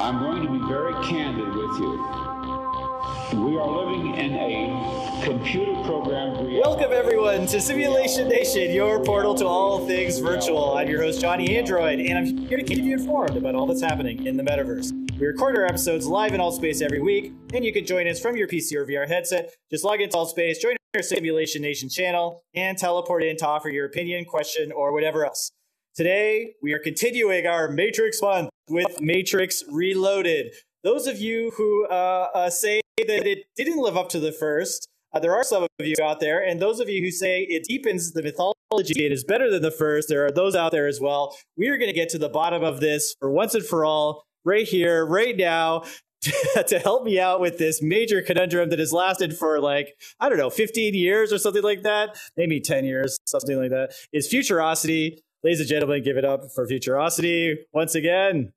I'm going to be very candid with you. We are living in a computer reality. Welcome, everyone, to Simulation Nation, your portal to all things virtual. I'm your host, Johnny Android, and I'm here to keep you informed about all that's happening in the metaverse. We record our episodes live in Altspace every week, and you can join us from your PC or VR headset. Just log into Altspace, join our Simulation Nation channel, and teleport in to offer your opinion, question, or whatever else. Today, we are continuing our Matrix month with Matrix Reloaded. Those of you who uh, uh, say that it didn't live up to the first, uh, there are some of you out there, and those of you who say it deepens the mythology, is better than the first. There are those out there as well. We are going to get to the bottom of this for once and for all, right here, right now. to help me out with this major conundrum that has lasted for like I don't know 15 years or something like that, maybe 10 years, something like that, is Futurosity. Ladies and gentlemen, give it up for Futurosity once again.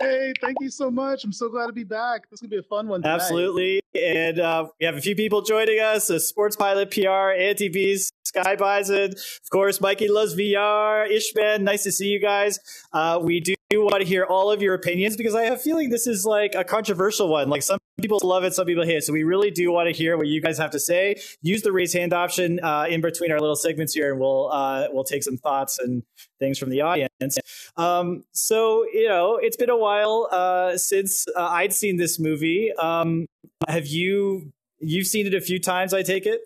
Hey, thank you so much. I'm so glad to be back. This is gonna be a fun one. Tonight. Absolutely, and uh, we have a few people joining us: a Sports Pilot PR, Anti Beast, Sky Bison, of course, Mikey loves VR, Ishman. Nice to see you guys. Uh, we do want to hear all of your opinions because I have a feeling this is like a controversial one. Like some people love it, some people hate it. So we really do want to hear what you guys have to say. Use the raise hand option uh, in between our little segments here, and we'll uh, we'll take some thoughts and things from the audience. Um, so you know, it's been a while uh, since uh, I'd seen this movie. Um, have you you've seen it a few times? I take it.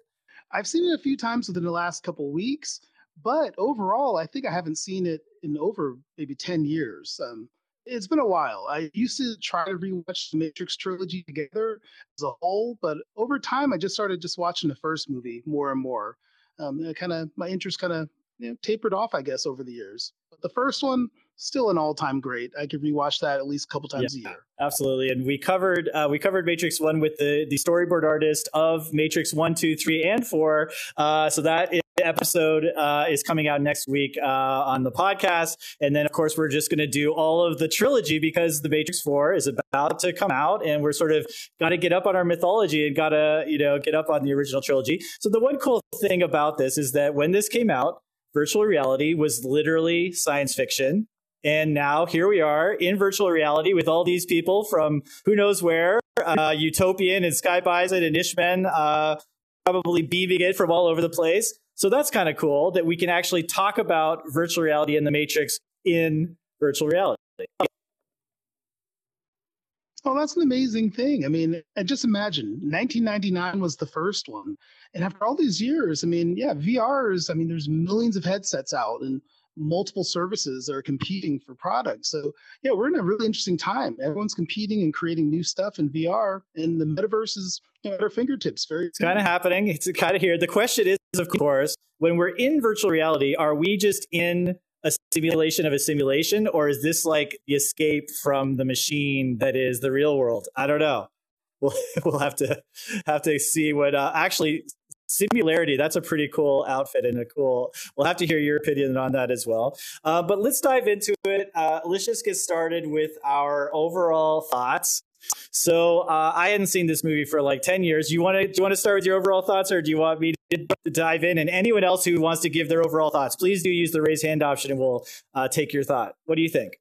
I've seen it a few times within the last couple weeks, but overall, I think I haven't seen it in over maybe 10 years. Um, it's been a while. I used to try to rewatch the Matrix trilogy together as a whole, but over time, I just started just watching the first movie more and more. Um, kind of my interest kind of you know, tapered off, I guess, over the years. But the first one, still an all-time great. I could rewatch that at least a couple times yeah, a year. Absolutely, and we covered uh, we covered Matrix One with the the storyboard artist of Matrix One, Two, Three, and Four. Uh, so that episode uh, is coming out next week uh, on the podcast, and then of course we're just going to do all of the trilogy because the Matrix Four is about to come out, and we're sort of got to get up on our mythology and got to you know get up on the original trilogy. So the one cool thing about this is that when this came out virtual reality was literally science fiction. And now here we are in virtual reality with all these people from who knows where, uh, Utopian and Sky Bison and Ishman, uh, probably beaming it from all over the place. So that's kind of cool that we can actually talk about virtual reality and the Matrix in virtual reality. Oh, that's an amazing thing. I mean, and just imagine 1999 was the first one. And after all these years, I mean, yeah, VRs, I mean, there's millions of headsets out and multiple services are competing for products. So, yeah, we're in a really interesting time. Everyone's competing and creating new stuff in VR, and the metaverse is at our fingertips. Very It's kind of happening. It's kind of here. The question is, of course, when we're in virtual reality, are we just in a simulation of a simulation, or is this like the escape from the machine that is the real world? I don't know. We'll we'll have to have to see what uh, actually Simularity, that's a pretty cool outfit and a cool. We'll have to hear your opinion on that as well. Uh, but let's dive into it. Uh, let's just get started with our overall thoughts. So uh, I hadn't seen this movie for like ten years. You want to do you want to start with your overall thoughts, or do you want me to dive in? And anyone else who wants to give their overall thoughts, please do use the raise hand option, and we'll uh, take your thought. What do you think?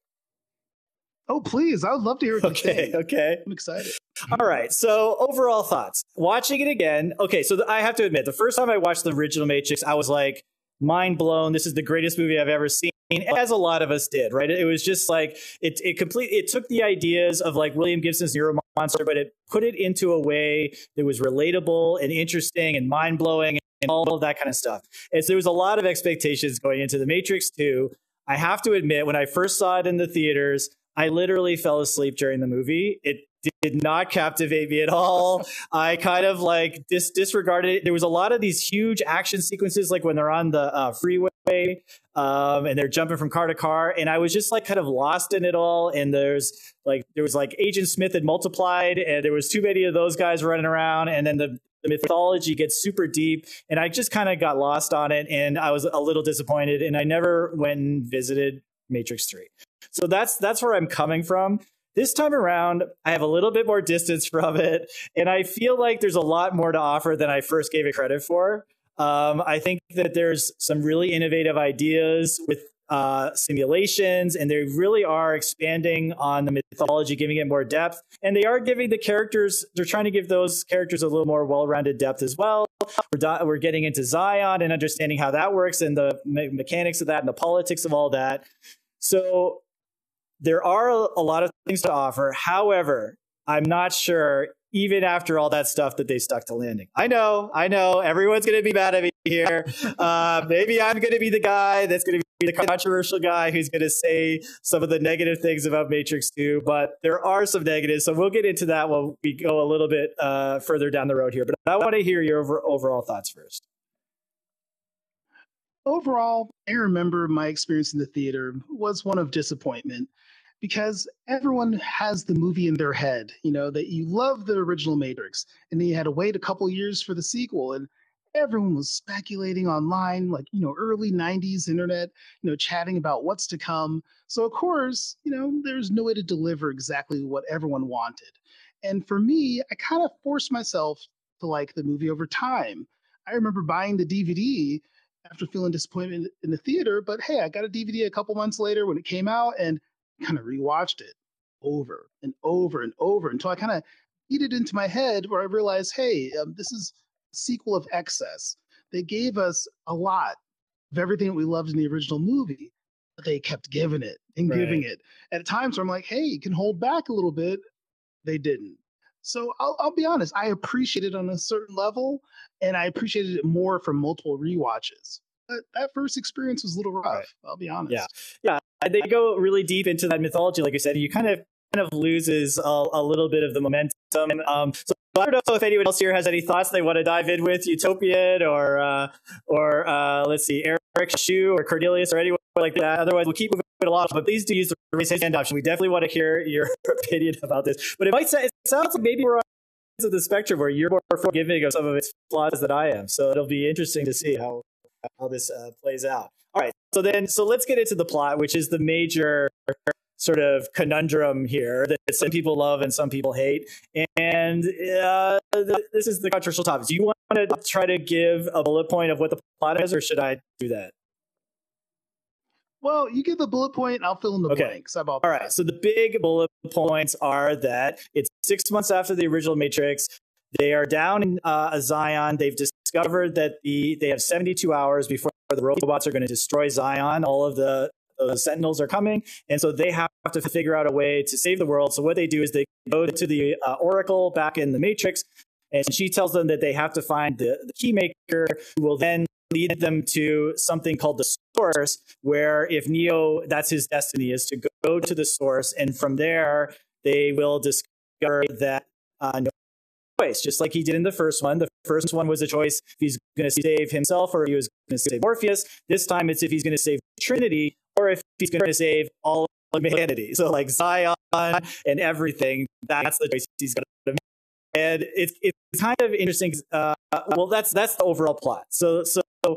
Oh, please! I would love to hear. okay, okay. I'm excited. All right. So overall thoughts. Watching it again. Okay. So I have to admit, the first time I watched the original Matrix, I was like mind blown. This is the greatest movie I've ever seen. As a lot of us did, right? It was just like it. It complete. It took the ideas of like William Gibson's Neuromancer, Monster, but it put it into a way that was relatable and interesting and mind blowing and all of that kind of stuff. And so there was a lot of expectations going into the Matrix 2. I have to admit, when I first saw it in the theaters, I literally fell asleep during the movie. It did not captivate me at all. I kind of like dis- disregarded it. There was a lot of these huge action sequences, like when they're on the uh, freeway um, and they're jumping from car to car, and I was just like kind of lost in it all. And there's like there was like Agent Smith had multiplied, and there was too many of those guys running around, and then the the mythology gets super deep and i just kind of got lost on it and i was a little disappointed and i never went and visited matrix 3 so that's that's where i'm coming from this time around, I have a little bit more distance from it, and I feel like there's a lot more to offer than I first gave it credit for. Um, I think that there's some really innovative ideas with uh, simulations, and they really are expanding on the mythology, giving it more depth. And they are giving the characters, they're trying to give those characters a little more well rounded depth as well. We're, do- we're getting into Zion and understanding how that works and the me- mechanics of that and the politics of all that. So there are a, lot of things to offer. However, I'm not sure even after all that stuff that they stuck to landing. I know, I know, everyone's going to be mad at me here. Uh, maybe I'm going to be the guy that's going to be the controversial guy who's going to say some of the negative things about Matrix 2, but there are some negatives. So we'll get into that when we go a little bit uh, further down the road here. But I want to hear your over, overall thoughts first. Overall, I remember my experience in the theater was one of disappointment because everyone has the movie in their head, you know, that you love the original Matrix, and then you had to wait a couple years for the sequel, and everyone was speculating online, like, you know, early 90s internet, you know, chatting about what's to come. So, of course, you know, there's no way to deliver exactly what everyone wanted. And for me, I kind of forced myself to like the movie over time. I remember buying the DVD after feeling disappointment in the theater, but hey, I got a DVD a couple months later when it came out, and kind of rewatched it over and over and over until I kind of beat it into my head where I realized, hey, um, this is a sequel of excess. They gave us a lot of everything that we loved in the original movie, but they kept giving it and right. giving it. At times where I'm like, hey, you can hold back a little bit. They didn't. So I'll, I'll be honest, I appreciate it on a certain level, and I appreciated it more from multiple re-watches. But that first experience was a little rough. Right. I'll be honest. Yeah, yeah they go really deep into that mythology, like I said. You kind of kind of loses a, a little bit of the momentum. Um, so I don't know if anyone else here has any thoughts they want to dive in with Utopian or uh, or uh, let's see, Eric Shu or Cornelius or anyone like that. Otherwise, we'll keep moving along. But please do use the raise hand option. We definitely want to hear your opinion about this. But it might it sounds like maybe we're on of the spectrum where you're more forgiving of some of its flaws than I am. So it'll be interesting to see how how this uh, plays out. So then, so let's get into the plot, which is the major sort of conundrum here that some people love and some people hate. And uh, this is the controversial topic. Do you want to try to give a bullet point of what the plot is, or should I do that? Well, you give the bullet point, I'll fill in the okay. blanks. All right. So the big bullet points are that it's six months after the original Matrix. They are down in uh, Zion. They've discovered that the they have 72 hours before the robots are going to destroy Zion. All of the, the Sentinels are coming, and so they have to figure out a way to save the world. So what they do is they go to the uh, Oracle back in the Matrix, and she tells them that they have to find the, the keymaker, who will then lead them to something called the source, where if Neo, that's his destiny, is to go to the source, and from there they will discover that uh, choice, just like he did in the first one. The first one was a choice if he's going to save himself or he was going to save Morpheus. This time it's if he's going to save Trinity or if he's going to save all of humanity. So like Zion and everything, that's the choice he's going to make. And it's it's kind of interesting. Uh, well, that's that's the overall plot. So so, do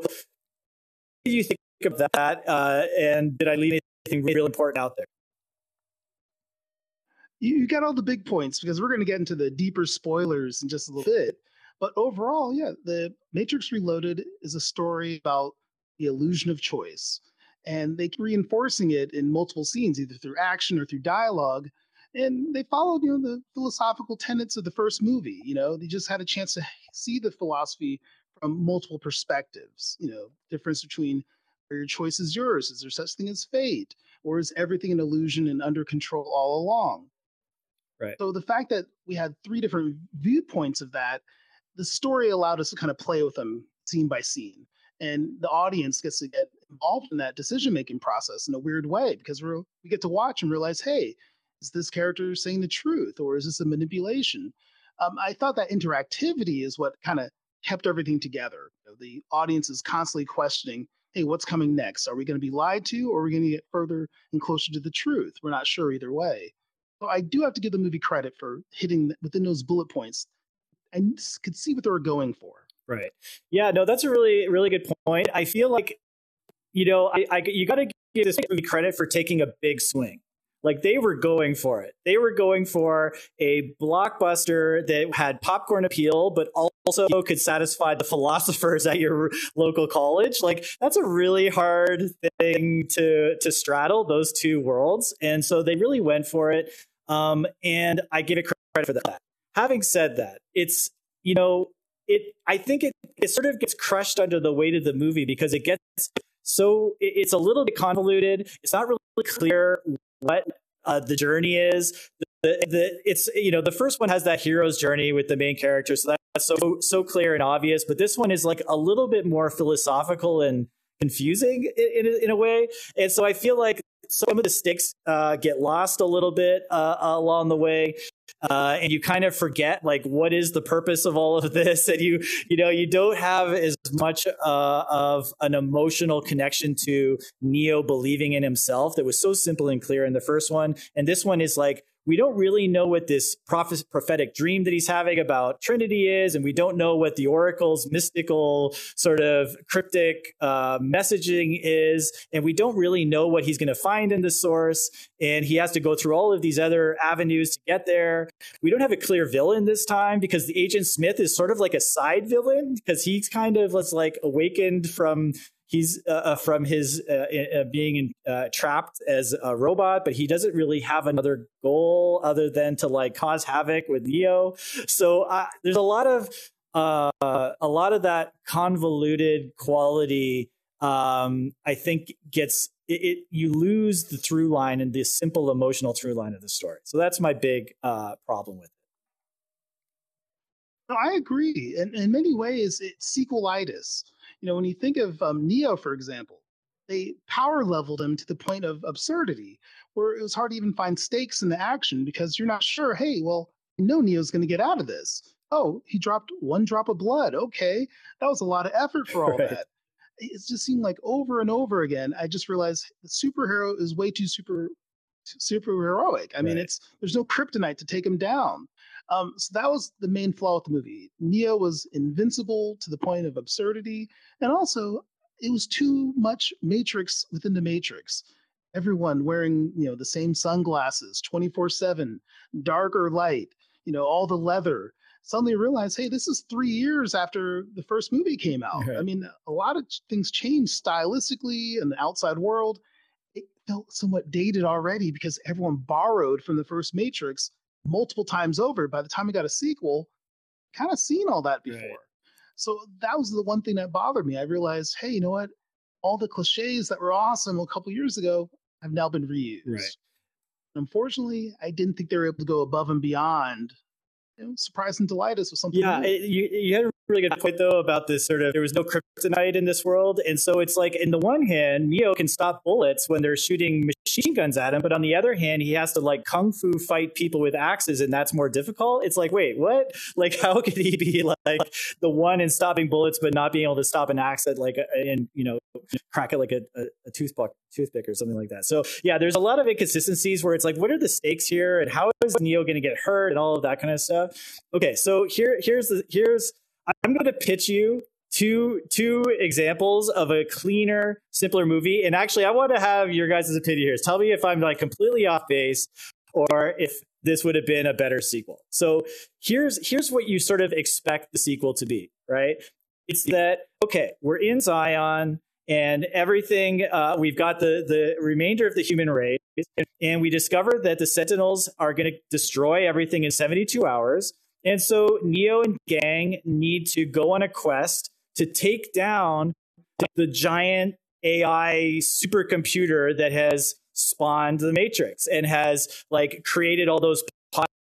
you think of that? Uh, and did I leave anything really important out there? You, got all the big points because we're going to get into the deeper spoilers in just a little bit. But overall, yeah, the Matrix Reloaded is a story about the illusion of choice. And they keep reinforcing it in multiple scenes, either through action or through dialogue. And they followed, you know, the philosophical tenets of the first movie. You know, they just had a chance to see the philosophy from multiple perspectives. You know, difference between are your choices yours? Is there such thing as fate? Or is everything an illusion and under control all along? Right. So the fact that we had three different viewpoints of that, the story allowed us to kind of play with them scene by scene. And the audience gets to get involved in that decision making process in a weird way because we're, we get to watch and realize, hey, is this character saying the truth or is this a manipulation? Um, I thought that interactivity is what kind of kept everything together. You know, the audience is constantly questioning, hey, what's coming next? Are we going to be lied to or are we going to get further and closer to the truth? We're not sure either way. So I do have to give the movie credit for hitting within those bullet points. I could see what they were going for. Right. Yeah. No, that's a really, really good point. I feel like, you know, I, I you got to give this movie credit for taking a big swing. Like they were going for it. They were going for a blockbuster that had popcorn appeal, but also could satisfy the philosophers at your local college. Like that's a really hard thing to to straddle those two worlds. And so they really went for it. Um, and I give it credit for that. Having said that, it's you know it. I think it it sort of gets crushed under the weight of the movie because it gets so it's a little bit convoluted. It's not really clear what uh, the journey is. The, the, it's you know the first one has that hero's journey with the main character, so that's so so clear and obvious. But this one is like a little bit more philosophical and confusing in, in, in a way. And so I feel like some of the sticks uh, get lost a little bit uh, along the way. Uh, and you kind of forget like what is the purpose of all of this and you you know you don't have as much uh, of an emotional connection to neo believing in himself that was so simple and clear in the first one and this one is like we don't really know what this prophetic dream that he's having about Trinity is, and we don't know what the Oracle's mystical sort of cryptic uh, messaging is, and we don't really know what he's going to find in the source. And he has to go through all of these other avenues to get there. We don't have a clear villain this time because the Agent Smith is sort of like a side villain because he's kind of was like awakened from he's uh, uh, from his uh, uh being uh, trapped as a robot, but he doesn't really have another goal other than to like cause havoc with Neo. So uh, there's a lot of a lot of that convoluted quality. Um, I think gets it, it, You lose the through line and the simple emotional through line of the story. So that's my big problem with it. No, I agree. In, in many ways, it's sequelitis you know, when you think of um, Neo, for example, they power leveled him to the point of absurdity, where it was hard to even find stakes in the action because you're not sure. Hey, well, no, Neo's going to get out of this. Oh, he dropped one drop of blood. Okay, that was a lot of effort for all right. that. It just seemed like over and over again. I just realized the superhero is way too super super heroic. I right. mean, it's there's no kryptonite to take him down. Um, so that was the main flaw with the movie. Neo was invincible to the point of absurdity, and also it was too much Matrix within the Matrix. Everyone wearing you know the same sunglasses, twenty four seven, darker light, you know all the leather. Suddenly realize, hey, this is three years after the first movie came out. I mean, a lot of things changed stylistically in the outside world. It felt somewhat dated already because everyone borrowed from the first Matrix multiple times over. By the time we got a sequel, kind of seen all that before. Right. So that was the one thing that bothered me. I realized, hey, you know what? All the cliches that were awesome a couple years ago have now been reused. Right. Unfortunately, I didn't think they were able to go above and beyond you know, surprise and delight us with something. Yeah, it, you, you had a really good point though about this sort of there was no kryptonite in this world, and so it's like in the one hand, Neo can stop bullets when they're shooting machine guns at him, but on the other hand, he has to like kung fu fight people with axes, and that's more difficult. It's like, wait, what? Like, how could he be like the one in stopping bullets, but not being able to stop an axe at like and you know crack it like a, a, a toothpick toothpick or something like that. So yeah, there's a lot of inconsistencies where it's like, what are the stakes here, and how is Neo going to get hurt, and all of that kind of stuff. Okay, so here here's the here's I'm going to pitch you two two examples of a cleaner, simpler movie. And actually, I want to have your guys' opinion here. Tell me if I'm like completely off base or if this would have been a better sequel. So here's here's what you sort of expect the sequel to be, right? It's that okay, we're in Zion and everything. Uh, we've got the the remainder of the human race, and we discover that the Sentinels are going to destroy everything in 72 hours. And so Neo and gang need to go on a quest to take down the giant AI supercomputer that has spawned the Matrix and has like created all those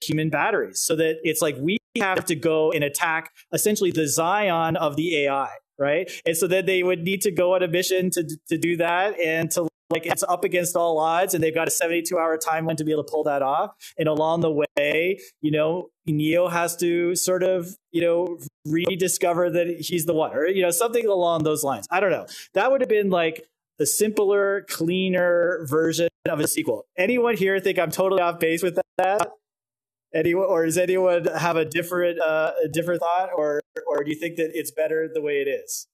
human batteries so that it's like we have to go and attack essentially the Zion of the AI, right? And so then they would need to go on a mission to to do that and to like it's up against all odds and they've got a 72 hour timeline to be able to pull that off. And along the way you know neo has to sort of you know rediscover that he's the one or you know something along those lines. I don't know. That would have been like the simpler cleaner version of a sequel. Anyone here think i'm totally off base with that? Anyone or does anyone have a different uh a different thought or or do you think that it's better the way it is?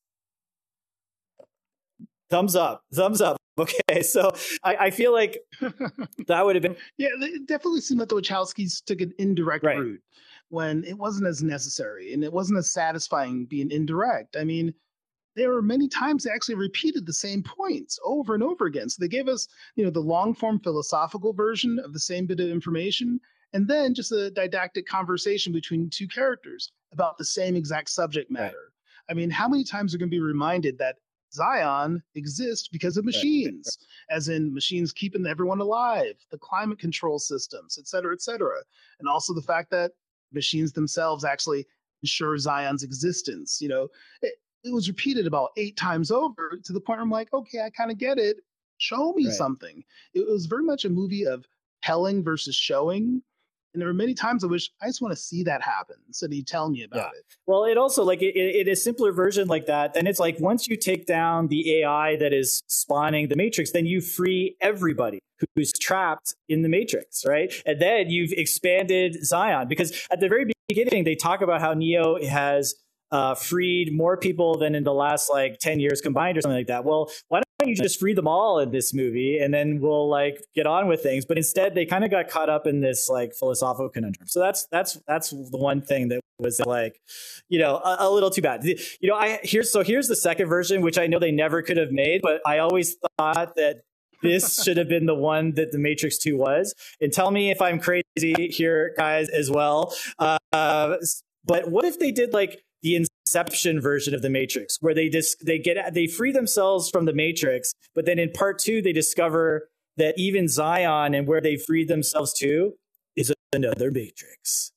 Thumbs up. Thumbs up Okay, so I, I feel like that would have been yeah. It definitely seemed that the Wachowskis took an indirect Right. route when it wasn't as necessary and it wasn't as satisfying being indirect. I mean, there were many times they actually repeated the same points over and over again. So they gave us, you know, the long form philosophical version of the same bit of information, and then just a didactic conversation between two characters about the same exact subject Right. matter. I mean, how many times are going to be reminded that Zion exists because of right. machines, as in machines keeping everyone alive, the climate control systems, et cetera, et cetera. And also the fact that machines themselves actually ensure Zion's existence. You know, it, it was repeated about eight times over to the point where I'm like, okay, I kind of get it. Show me Right. something. It was very much a movie of telling versus showing. And there were many times I wish I just want to see that happen So of you telling me about it. Well, it also like it, it, a simpler version like that. Then it's like once you take down the AI that is spawning the matrix, then you free everybody who's trapped in the matrix, right? And then you've expanded Zion because at the very beginning they talk about how Neo has uh, freed more people than in the last like 10 years combined or something like that. Well, why don't you just free them all in this movie and then we'll like get on with things? But instead they kind of got caught up in this like philosophical conundrum. So that's that's that's the one thing that was like, you know, a, a little too bad. You know, I here's so here's the second version, which I know they never could have made, but I always thought that this should have been the one that the Matrix 2 was. And tell me if I'm crazy here, guys, as well. Uh, but what if they did like the Inception version of the Matrix, where they just they get they free themselves from the Matrix, but then in part two they discover that even Zion and where they freed themselves to is another Matrix.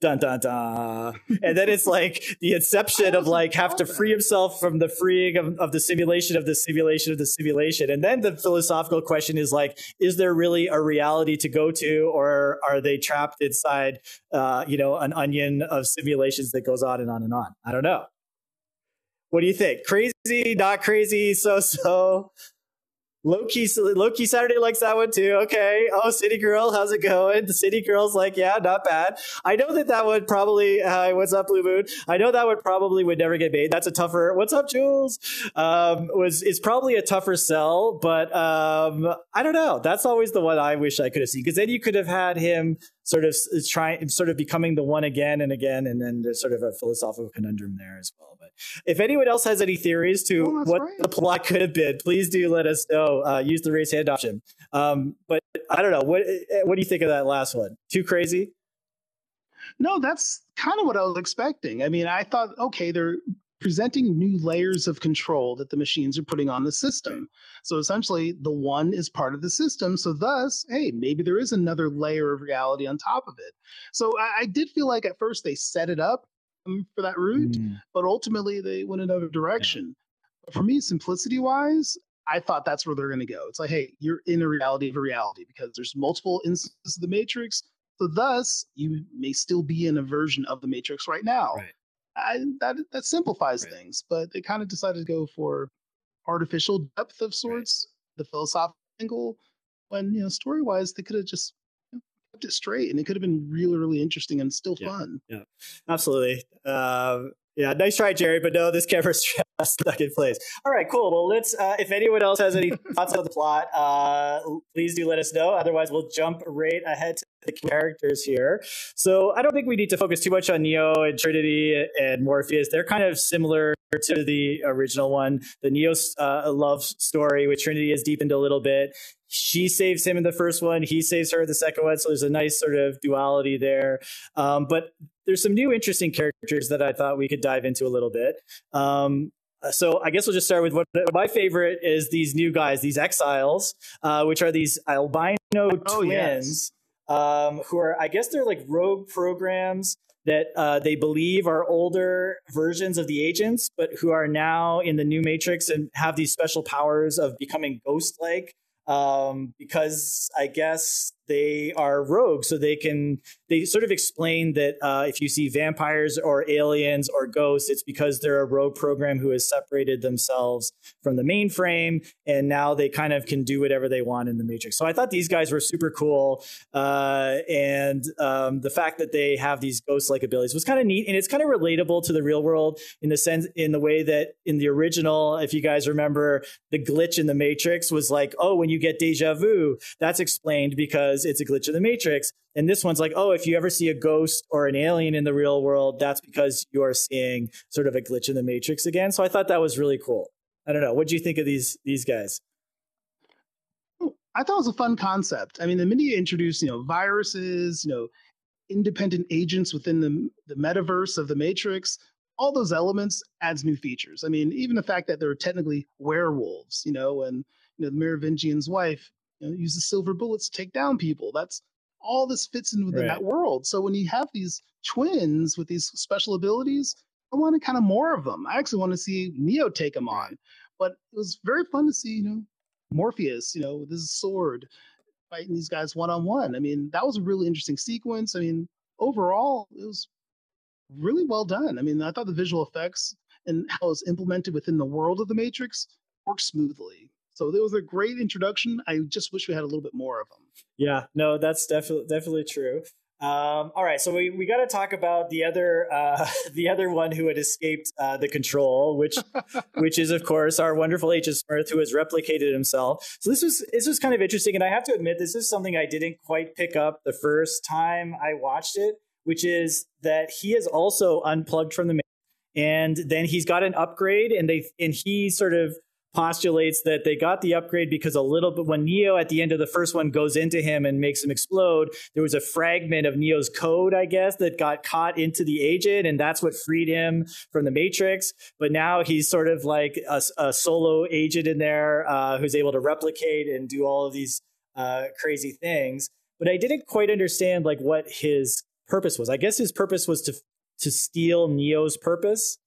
Dun dun dun. And then it's like the inception of like have to free himself from the freeing of, of the simulation of the simulation of the simulation. And then the philosophical question is like, is there really a reality to go to, or are they trapped inside uh, you know, an onion of simulations that goes on and on and on? I don't know. What do you think? Crazy, not crazy, so so. Low key Saturday likes that one too. Okay. Oh, City Girl, how's it going? The City Girl's like, yeah, not bad. I know that that would probably. Uh, what's up, Blue Moon? I know that would probably would never get made. That's a tougher. What's up, Jules? Um, was is probably a tougher sell, but um, I don't know. That's always the one I wish I could have seen because then you could have had him sort of trying, sort of becoming the one again and again, and then there's sort of a philosophical conundrum there as well. But if anyone else has any theories to Oh, what right. the plot could have been, please do let us know. Uh, use the raise hand option. Um, but I don't know. What what do you think of that last one? Too crazy? No, that's kind of what I was expecting. I mean, I thought, okay, they're presenting new layers of control that the machines are putting on the system. So essentially, the one is part of the system. So thus, hey, maybe there is another layer of reality on top of it. So I, I did feel like at first they set it up um, for that route, but ultimately they went another direction. But for me, simplicity wise, I thought that's where they're going to go. It's like, hey, you're in a reality of a reality because there's multiple instances of the Matrix. So thus, you may still be in a version of the Matrix right now. Right. I, that that simplifies Right. things, but they kind of decided to go for artificial depth of sorts, the philosophical angle. When you know, story wise, they could have just you know, kept it straight, and it could have been really, really interesting and still Yeah. fun. Yeah, absolutely. Um, yeah, nice try, Jerry. But no, this camera's stuck in place. All right, cool. Well, let's. Uh, if anyone else has any thoughts on the plot, uh, please do let us know. Otherwise, we'll jump right ahead to the characters here. So I don't think we need to focus too much on Neo and Trinity and Morpheus. They're kind of similar to the original one. The Neo uh, love story with Trinity is deepened a little bit. She saves him in the first one. He saves her in the second one. So there's a nice sort of duality there. Um, but there's some new interesting characters that I thought we could dive into a little bit. Um, so I guess we'll just start with what my favorite is these new guys, these exiles, uh, which are these albino Oh, twins, yes. Um, who are I guess they're like rogue programs that uh, they believe are older versions of the agents, but who are now in the new Matrix and have these special powers of becoming ghost-like um, because I guess they are rogue, so they can they sort of explain that uh, if you see vampires or aliens or ghosts, it's because they're a rogue program who has separated themselves from the mainframe, and now they kind of can do whatever they want in the Matrix. So I thought these guys were super cool, uh, and um, the fact that they have these ghost-like abilities was kind of neat, and it's kind of relatable to the real world in the sense in the way that in the original, if you guys remember, the glitch in the Matrix was like, oh, when you get deja vu, that's explained because it's a glitch in the Matrix. And this one's like, oh, if you ever see a ghost or an alien in the real world, that's because you're seeing sort of a glitch in the Matrix again. So I thought that was really cool. I don't know. What do you think of these these guys? I thought it was a fun concept. I mean, the minute you introduce, you know, viruses, you know, independent agents within the the metaverse of the Matrix, all those elements adds new features. I mean, even the fact that they're technically werewolves, you know, and you know, the Merovingian's wife you know, uses silver bullets to take down people. That's all this fits in within right. that world. So when you have these twins with these special abilities, I wanted kind of more of them. I actually want to see Neo take them on. But it was very fun to see, you know, Morpheus, you know, with his sword fighting these guys one on one. I mean, that was a really interesting sequence. I mean, overall, it was really well done. I mean, I thought the visual effects and how it was implemented within the world of the Matrix worked smoothly. So it was a great introduction. I just wish we had a little bit more of them. Yeah, no, that's definitely definitely true. Um, all right, so we, we got to talk about the other uh, the other one who had escaped uh, the control, which which is of course our wonderful Agent Smith, who has replicated himself. So this was this was kind of interesting, and I have to admit this is something I didn't quite pick up the first time I watched it, which is that he is also unplugged from the main and then he's got an upgrade, and they and he sort of postulates that they got the upgrade because a little bit when Neo at the end of the first one goes into him and makes him explode, there was a fragment of Neo's code, I guess, that got caught into the agent, and that's what freed him from the Matrix. But now he's sort of like a, a solo agent in there uh, who's able to replicate and do all of these uh, crazy things. But I didn't quite understand like what his purpose was. I guess his purpose was to to steal Neo's purpose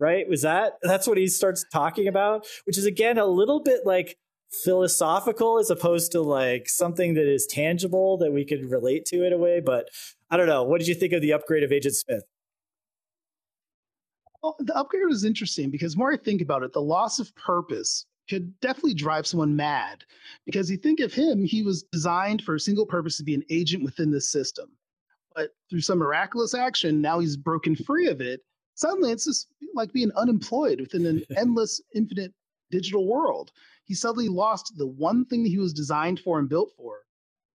right? Was that that's what he starts talking about, which is again a little bit like philosophical as opposed to like something that is tangible that we could relate to in a way. But I don't know. What did you think of the upgrade of Agent Smith? Well, the upgrade was interesting because more I think about it, the loss of purpose could definitely drive someone mad because you think of him, he was designed for a single purpose to be an agent within the system. But through some miraculous action, now he's broken free of it suddenly it's just like being unemployed within an endless, infinite digital world. He suddenly lost the one thing that he was designed for and built for,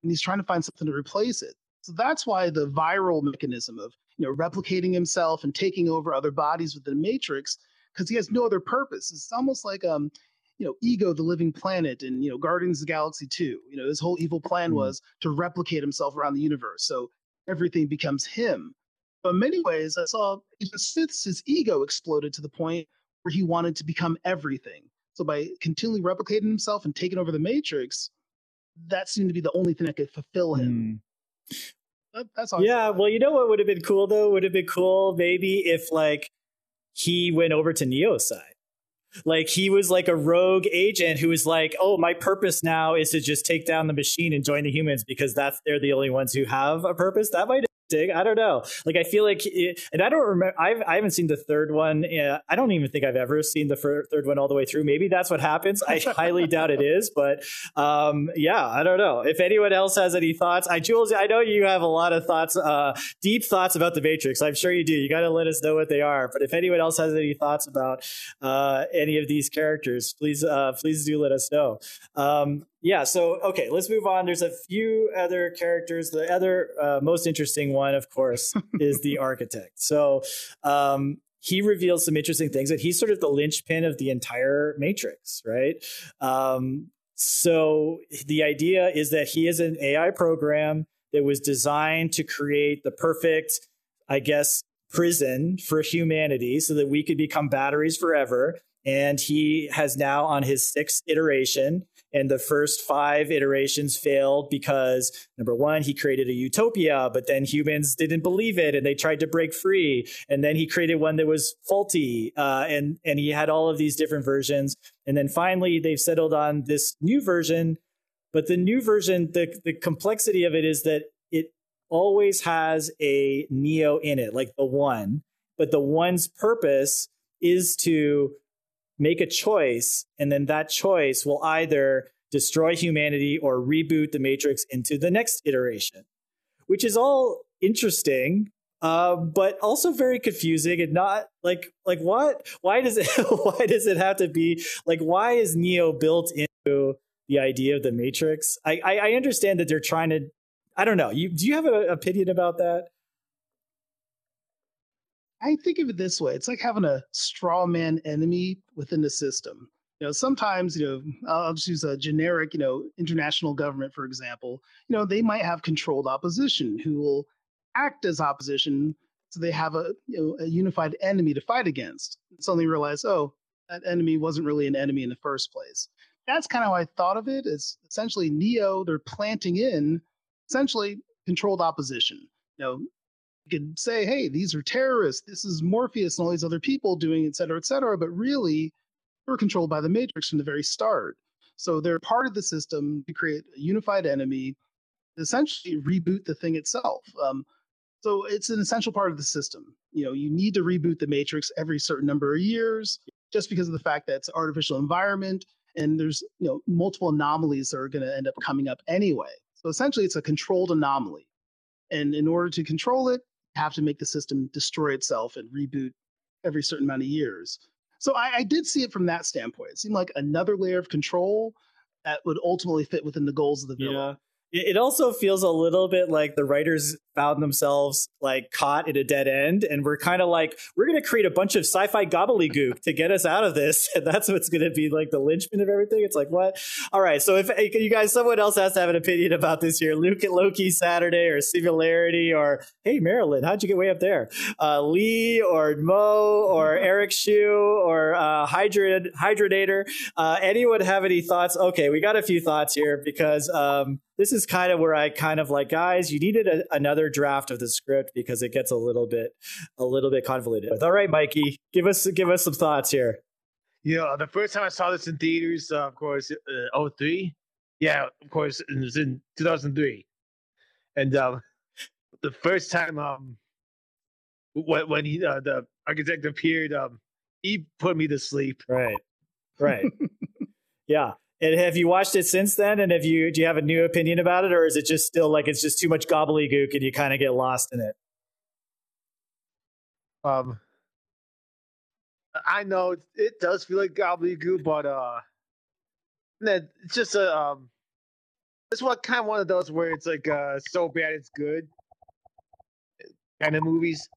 and he's trying to find something to replace it. So that's why the viral mechanism of you know replicating himself and taking over other bodies within the Matrix, because he has no other purpose. It's almost like um, you know, Ego, the living planet, and you know, Guardians of the Galaxy 2. You know, his whole evil plan mm. was to replicate himself around the universe. So everything becomes him. But in many ways, I saw Agent Smith's his ego exploded to the point where he wanted to become everything. So by continually replicating himself and taking over the Matrix, that seemed to be the only thing that could fulfill him. Mm. That, that's all. Yeah, well, you know what would have been cool though? Would have been cool maybe if like he went over to Neo's side. Like he was like a rogue agent who was like, "Oh, my purpose now is to just take down the machine and join the humans because that's they're the only ones who have a purpose." That might dig. I don't know. Like I feel like, it, and I don't remember. I've, I haven't seen the third one. I don't even think I've ever seen the fir- third one all the way through. Maybe that's what happens. I highly doubt it is, but um, yeah, I don't know. If anyone else has any thoughts, I Jules, I know you have a lot of thoughts, uh, deep thoughts about the Matrix. I'm sure you do. You got to let us know what they are. But if anyone else has any thoughts about uh, any of these characters, please, uh, please do let us know. Um, yeah so okay let's move on. There's a few other characters. The other uh, most interesting one of course is the architect. So um, he reveals some interesting things that he's sort of the linchpin of the entire matrix right? Um, so the idea is that he is an ai program that was designed to create the perfect i guess prison for humanity so that we could become batteries forever. And he has now on his sixth iteration and the first five iterations failed because number one he created a utopia but then humans didn't believe it and they tried to break free and then he created one that was faulty uh, and and he had all of these different versions and then finally they've settled on this new version But the new version, the the complexity of it is that it always has a Neo in it, like the one. But the one's purpose is to make a choice, and then that choice will either destroy humanity or reboot the Matrix into the next iteration, which is all interesting uh, but also very confusing and not like like what? Why does it why does it have to be like why is neo built into the idea of the matrix? I i, I understand that they're trying to i don't know. You do you have an opinion about that i think of it this way it's like having a straw man enemy within the system you know sometimes you know i'll just use a generic you know international government for example you know they might have controlled opposition who will act as opposition so they have a, you know, a unified enemy to fight against. Suddenly realize, oh, that enemy wasn't really an enemy in the first place. That's kind of how I thought of it. It's essentially Neo, they're planting in essentially controlled opposition. You know, could say, hey, these are terrorists, this is Morpheus and all these other people doing, et cetera, et cetera, but really we're controlled by the Matrix from the very start. So they're part of the system to create a unified enemy, essentially reboot the thing itself. Um, so it's an essential part of the system. You know, you need to reboot the matrix every certain number of years just because of the fact that it's artificial environment and there's, you know, multiple anomalies that are going to end up coming up anyway. So essentially it's a controlled anomaly. And in order to control it, have to make the system destroy itself and reboot every certain amount of years. So I, I did see it from that standpoint. It seemed like another layer of control that would ultimately fit within the goals of the villain. It also feels a little bit like the writers found themselves like caught in a dead end, and we're kind of like, we're going to create a bunch of sci-fi gobbledygook to get us out of this, and that's what's going to be like the linchpin of everything. It's like what? All right, so if you guys, someone else has to have an opinion about this here, Luke and Loki Saturday or Singularity or hey Marilyn, how'd you get way up there? Uh, Lee or Mo or Eric Shu or uh, Hydra Hydranator. Uh, anyone have any thoughts? Okay, we got a few thoughts here because. Um, this is kind of where I kind of like, guys, you needed a, another draft of the script because it gets a little bit, a little bit convoluted. All right, Mikey, give us give us some thoughts here. You know, the first time I saw this in theaters, uh, of course, uh, 03. Yeah, of course, it was in 2003. And um, the first time um, when, when he, uh, the architect appeared, um, he put me to sleep. Right, right. yeah. And have you watched it since then? And have you do you have a new opinion about it, or is it just still like it's just too much gobbledygook and you kind of get lost in it? Um, I know it, it does feel like gobbledygook, but uh, it's just a um, it's what kind of one of those where it's like uh, so bad it's good kind of movies.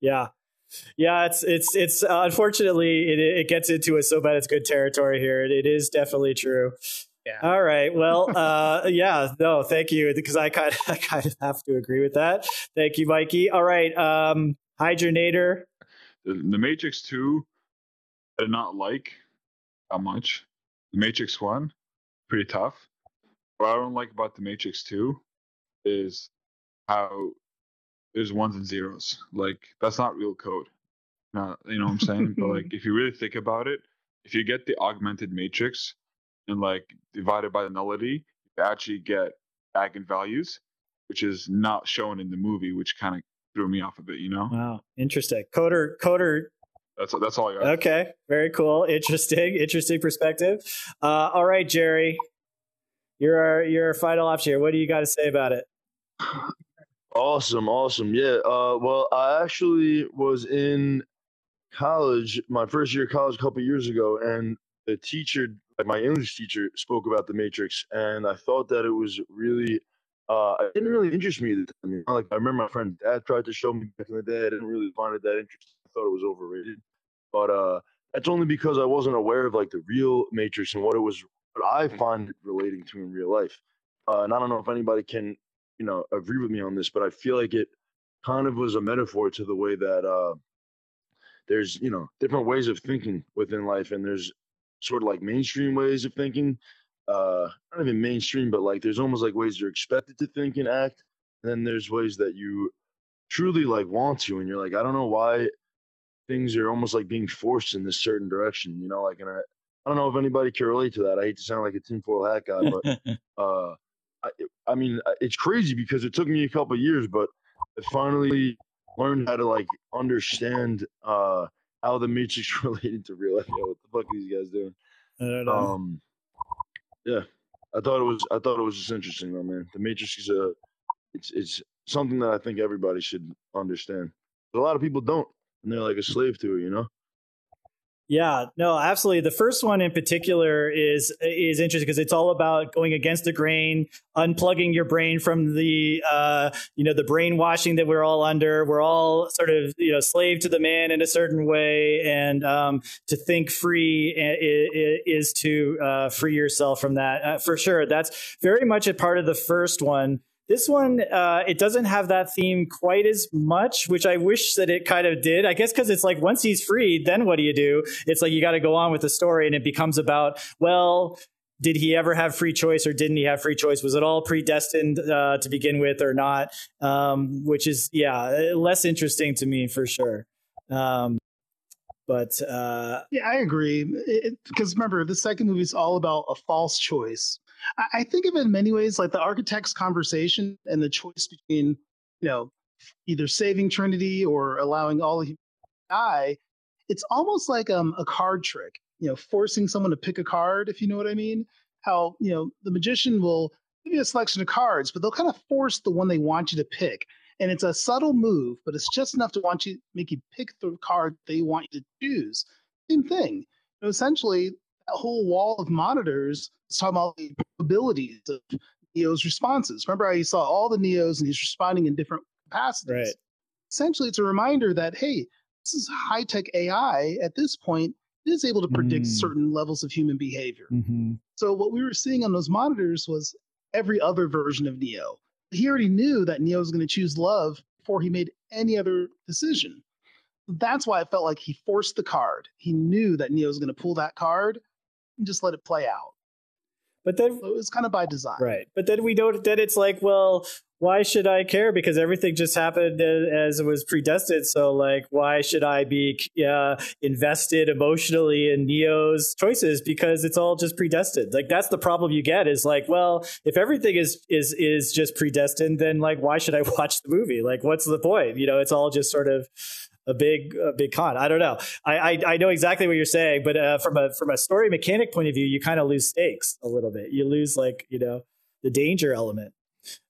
Yeah, yeah, it's it's it's uh, unfortunately it it gets into a so bad it's good territory here. it, it is definitely true. Yeah. All right. Well, uh, yeah. No, thank you because I kind of I kind of have to agree with that. Thank you, Mikey. All right. Um, Hydronator. The, the Matrix Two, I did not like how much. The Matrix One, pretty tough. What I don't like about the Matrix Two is how there's ones and zeros. Like that's not real code. Not, you know what I'm saying? but like if you really think about it, if you get the augmented matrix and like divided by the nullity, you actually get eigenvalues, which is not shown in the movie, which kind of threw me off a bit, you know? Wow. Interesting. Coder coder that's that's all I got. Okay, very cool. Interesting, interesting perspective. Uh, all right, Jerry, you're our, you're our final option here. What do you got to say about it? Awesome, awesome. Yeah. Uh, well, I actually was in college, my first year of college a couple years ago, and the teacher, like my English teacher, spoke about the Matrix, and I thought that it was really, uh, it didn't really interest me. At the time. Like I remember my friend Dad tried to show me back in the day. I didn't really find it that interesting. I thought it was overrated, but uh, that's only because I wasn't aware of like the real Matrix and what it was, what I find it relating to in real life. Uh, and I don't know if anybody can you know agree with me on this, but I feel like it kind of was a metaphor to the way that uh, there's you know different ways of thinking within life, and there's sort of like mainstream ways of thinking. Uh, not even mainstream, but like there's almost like ways you're expected to think and act, and then there's ways that you truly like want to, and you're like, I don't know why things are almost like being forced in this certain direction, you know, like and I I don't know if anybody can relate to that. I hate to sound like a tinfoil hat guy, but uh, I, I mean, uh, it's crazy because it took me a couple years, but I finally learned how to like understand uh, how the Matrix related to real life. Yeah, what the fuck are these guys doing? I don't know. Um, yeah, I thought it was. I thought it was just interesting, though, man. The Matrix is a. It's it's something that I think everybody should understand. But a lot of people don't, and they're like a slave to it, you know. Yeah, no, absolutely. The first one in particular is is interesting because it's all about going against the grain, unplugging your brain from the uh, you know the brainwashing that we're all under. We're all sort of you know slave to the man in a certain way, and um, to think free is, is to uh, free yourself from that uh, for sure. That's very much a part of the first one. This one, uh, it doesn't have that theme quite as much, which I wish that it kind of did. I guess because it's like once he's freed, then what do you do? It's like you got to go on with the story, and it becomes about well, did he ever have free choice or didn't he have free choice? Was it all predestined uh, to begin with or not? Um, which is yeah, less interesting to me for sure. Um, but uh, yeah, I agree. Because remember, the second movie is all about a false choice. I think of it in many ways like the architect's conversation and the choice between, you know, either saving Trinity or allowing all to die. It's almost like um, a card trick, you know, forcing someone to pick a card, if you know what I mean. How, you know, the magician will give you a selection of cards, but they'll kind of force the one they want you to pick. And it's a subtle move, but it's just enough to want you make you pick the card they want you to choose. Same thing. You know, essentially, that whole wall of monitors is talking about the abilities of Neo's responses. Remember how you saw all the Neos and he's responding in different capacities. Right. Essentially, it's a reminder that hey, this is high tech AI. At this point, it is able to predict mm. certain levels of human behavior. Mm-hmm. So what we were seeing on those monitors was every other version of Neo. He already knew that Neo was going to choose love before he made any other decision. That's why it felt like he forced the card. He knew that Neo was going to pull that card, and just let it play out. But then so it was kind of by design, right? But then we don't. Then it's like, well, why should I care? Because everything just happened as it was predestined. So, like, why should I be uh, invested emotionally in Neo's choices? Because it's all just predestined. Like, that's the problem you get. Is like, well, if everything is is is just predestined, then like, why should I watch the movie? Like, what's the point? You know, it's all just sort of a big a big con. I don't know. I I, I know exactly what you're saying, but uh, from a from a story mechanic point of view, you kind of lose stakes a little bit. You lose like you know the danger element.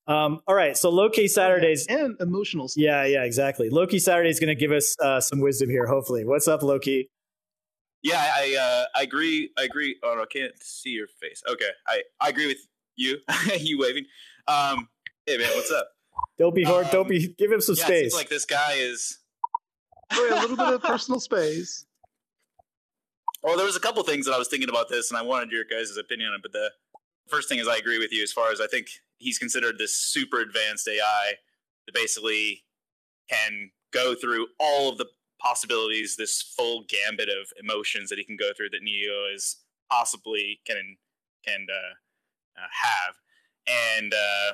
Um, all right, so Loki Saturdays and emotional. Stakes. Yeah, yeah, exactly. Loki Saturday is going to give us uh, some wisdom here. Hopefully, what's up, Loki? Yeah, I uh, I agree. I agree. Oh, I can't see your face. Okay, I I agree with you. you waving. Um, hey man, what's up? Don't be hard. Um, don't be. Give him some yeah, space. like this guy is a little bit of personal space. Well, there was a couple things that I was thinking about this, and I wanted your guys' opinion on it. But the first thing is, I agree with you as far as I think he's considered this super advanced AI that basically can go through all of the possibilities, this full gambit of emotions that he can go through that Neo is possibly can can uh, uh, have. And uh,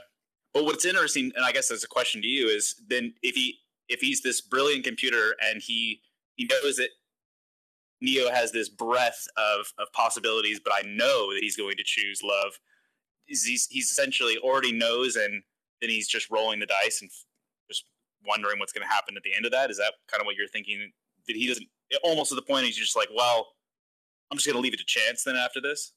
but what's interesting, and I guess as a question to you is, then if he if he's this brilliant computer and he he knows that Neo has this breadth of of possibilities, but I know that he's going to choose love. He's he's essentially already knows, and then he's just rolling the dice and just wondering what's going to happen at the end of that. Is that kind of what you're thinking? That he doesn't almost to the point he's just like, well, I'm just going to leave it to chance. Then after this,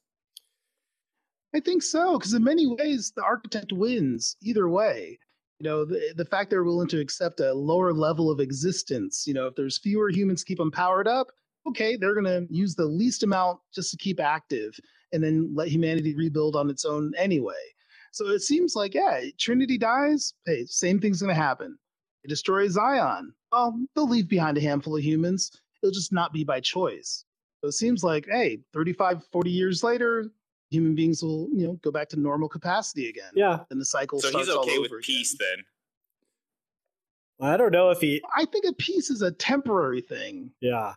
I think so because in many ways the architect wins either way you know the, the fact they're willing to accept a lower level of existence you know if there's fewer humans keep them powered up okay they're going to use the least amount just to keep active and then let humanity rebuild on its own anyway. So it seems like yeah trinity dies hey same thing's going to happen. It destroys zion. Well they'll leave behind a handful of humans. It'll just not be by choice. So it seems like hey 35 40 years later human beings will you know go back to normal capacity again. Yeah, and the cycle. Starts over. So starts he's okay with again. peace then. I don't know if he. I think a peace is a temporary thing. Yeah.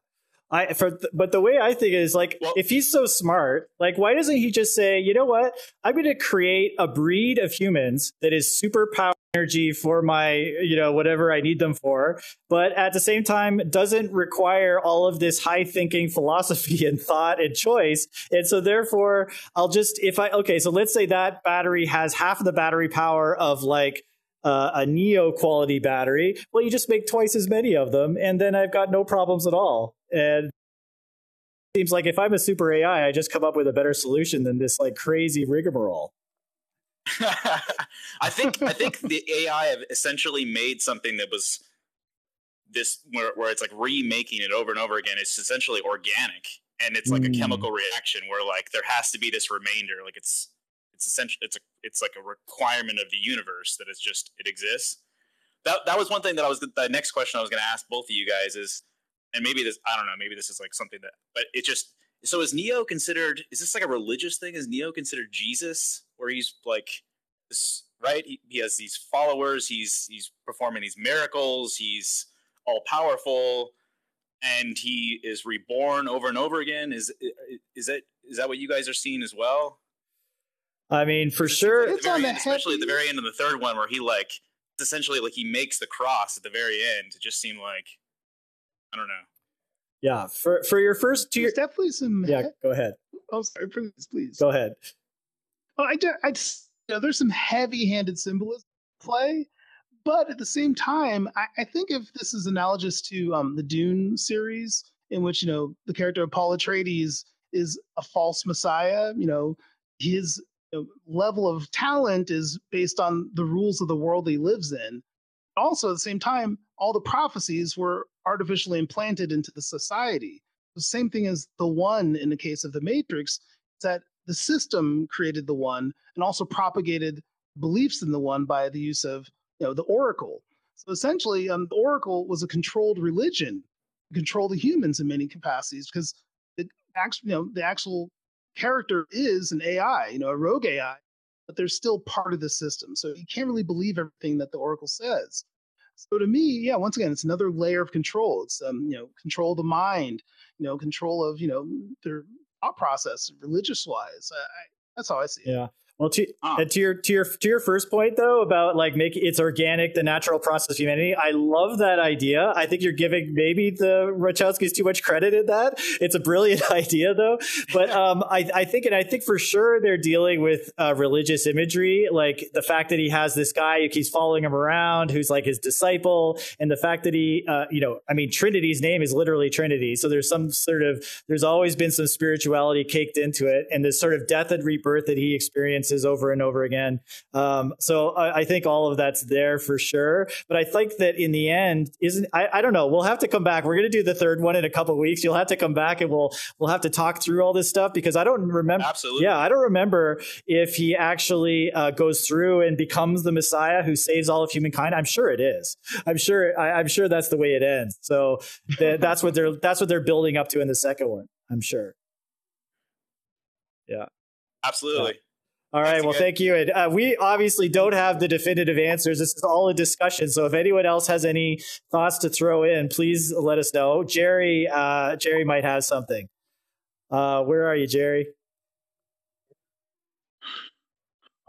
I for th- but the way I think is like well, if he's so smart, like why doesn't he just say, you know what, I'm going to create a breed of humans that is super powered energy for my you know whatever i need them for. But at the same time doesn't require all of this high thinking philosophy and thought and choice. And so therefore i'll just if i okay so let's say that battery has half of the battery power of like uh, a neo quality battery well you just make twice as many of them and then i've got no problems at all. And seems like if i'm a super ai i just come up with a better solution than this like crazy rigmarole I think I think the AI have essentially made something that was this where, where it's like remaking it over and over again. It's essentially organic, and it's like Mm. a chemical reaction where like there has to be this remainder. Like it's it's essential. It's a it's like a requirement of the universe that it's just it exists. That that was one thing that I was the next question I was going to ask both of you guys is, and maybe this I don't know maybe this is like something that but it just so is Neo considered is this like a religious thing? Is Neo considered Jesus where he's like this right? He, he has these followers. He's he's performing these miracles. He's all powerful, and he is reborn over and over again. Is is that is that what you guys are seeing as well? i mean for It sure It's the on very the end, especially at the very end of the third one, where he like essentially like he makes the cross at the very end. It just seemed like I don't know. Yeah for for your first your definitely some. yeah go ahead Oh, sorry. Please, please. go ahead Oh, I, ju- I just, you know, there's some heavy-handed symbolism play, but at the same time, I, I think if this is analogous to um, the Dune series, in which you know the character of Paul Atreides is a false messiah, you know, his you know, level of talent is based on the rules of the world he lives in. Also, at the same time, all the prophecies were artificially implanted into the society. The same thing as the one in the case of the Matrix, that the system created the one and also propagated beliefs in the one by the use of you know the oracle. So essentially um, the oracle was a controlled religion control the humans in many capacities because the you know the actual character is an ai you know a rogue ai but they're still part of the system. So you can't really believe everything that the oracle says so to me yeah once again it's another layer of control. It's um you know control of the mind you know control of you know their thought process religious wise I, I, that's how i see it. Yeah well to, Ah. to your to your to your first point though about like making it's organic the natural process of humanity i love that idea. I think you're giving maybe the Wachowskis too much credit in that. It's a brilliant idea though. But um i i think and i think for sure they're dealing with uh, religious imagery like the fact that he has this guy who keeps following him around who's like his disciple and the fact that he uh you know i mean trinity's name is literally trinity. So there's some sort of there's always been some spirituality caked into it and this sort of death and rebirth that he experiences over and over again um, so I, I think all of that's there for sure but i think that in the end isn't i, I don't know we'll have to come back we're going to do the third one in a couple weeks you'll have to come back and we'll we'll have to talk through all this stuff because i don't remember Absolutely. yeah, I don't remember if he actually uh, goes through and becomes the Messiah who saves all of humankind. I'm sure it is. I'm sure. I, I'm sure that's the way it ends. So th- that's what they're that's what they're building up to in the second one. I'm sure. Yeah. Absolutely. All right. Thanks Well, again. thank you. And uh, we obviously don't have the definitive answers. This is all a discussion. So if anyone else has any thoughts to throw in, please let us know. Jerry, uh, Jerry might have something. Uh, where are you, Jerry?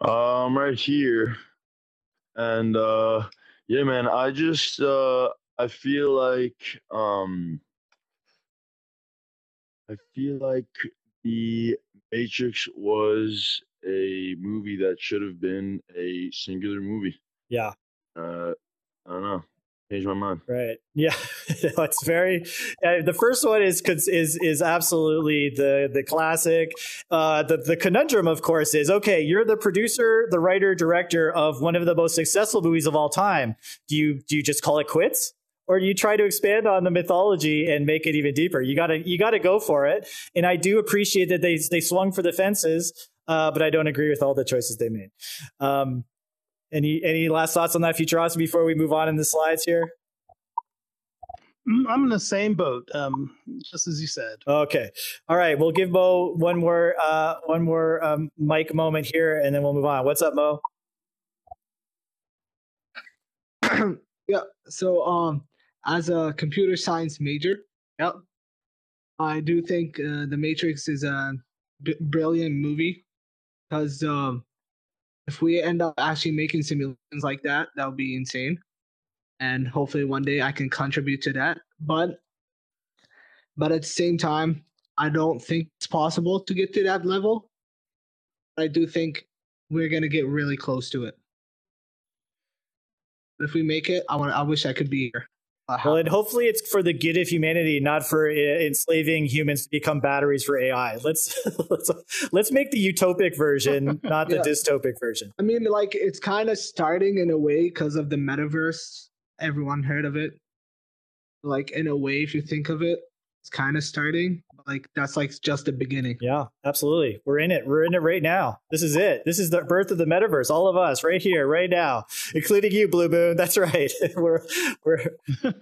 I'm right here. And uh yeah, man, I just uh I feel like um I feel like the Matrix was a movie that should have been a singular movie. Yeah. Uh I don't know. Changed my mind. Right. Yeah. it's very. Uh, the first one is is is absolutely the the classic. Uh, the the conundrum, of course, is okay. You're the producer, the writer, director of one of the most successful movies of all time. Do you do you just call it quits? Or you try to expand on the mythology and make it even deeper? You gotta you gotta go for it. And I do appreciate that they they swung for the fences, uh, but I don't agree with all the choices they made. Um, any any last thoughts on that futurosity before we move on in the slides here? Mm, I'm in the same boat, um, just as you said. Okay. All right. We'll give Mo one more uh one more um mic moment here and then we'll move on. What's up, Mo? yeah. So, um, as a computer science major, yep, I do think uh, The Matrix is a b- brilliant movie because um, if we end up actually making simulations like that, that would be insane. And hopefully one day I can contribute to that. But but at the same time, I don't think it's possible to get to that level. I do think we're gonna get really close to it. If we make it, I want. I wish I could be here. Uh, Well, and hopefully it's for the good of humanity, not for uh, enslaving humans to become batteries for AI. Let's let's let's make the utopic version, not the dystopic version. I mean, like it's kind of starting in a way because of the metaverse. Everyone heard of it. Like in a way, if you think of it, it's kind of starting. Like that's like just the beginning. Yeah, absolutely. We're in it. We're in it right now. This is it. This is the birth of the metaverse. All of us right here, right now, including you, Blue Moon. That's right. we're we're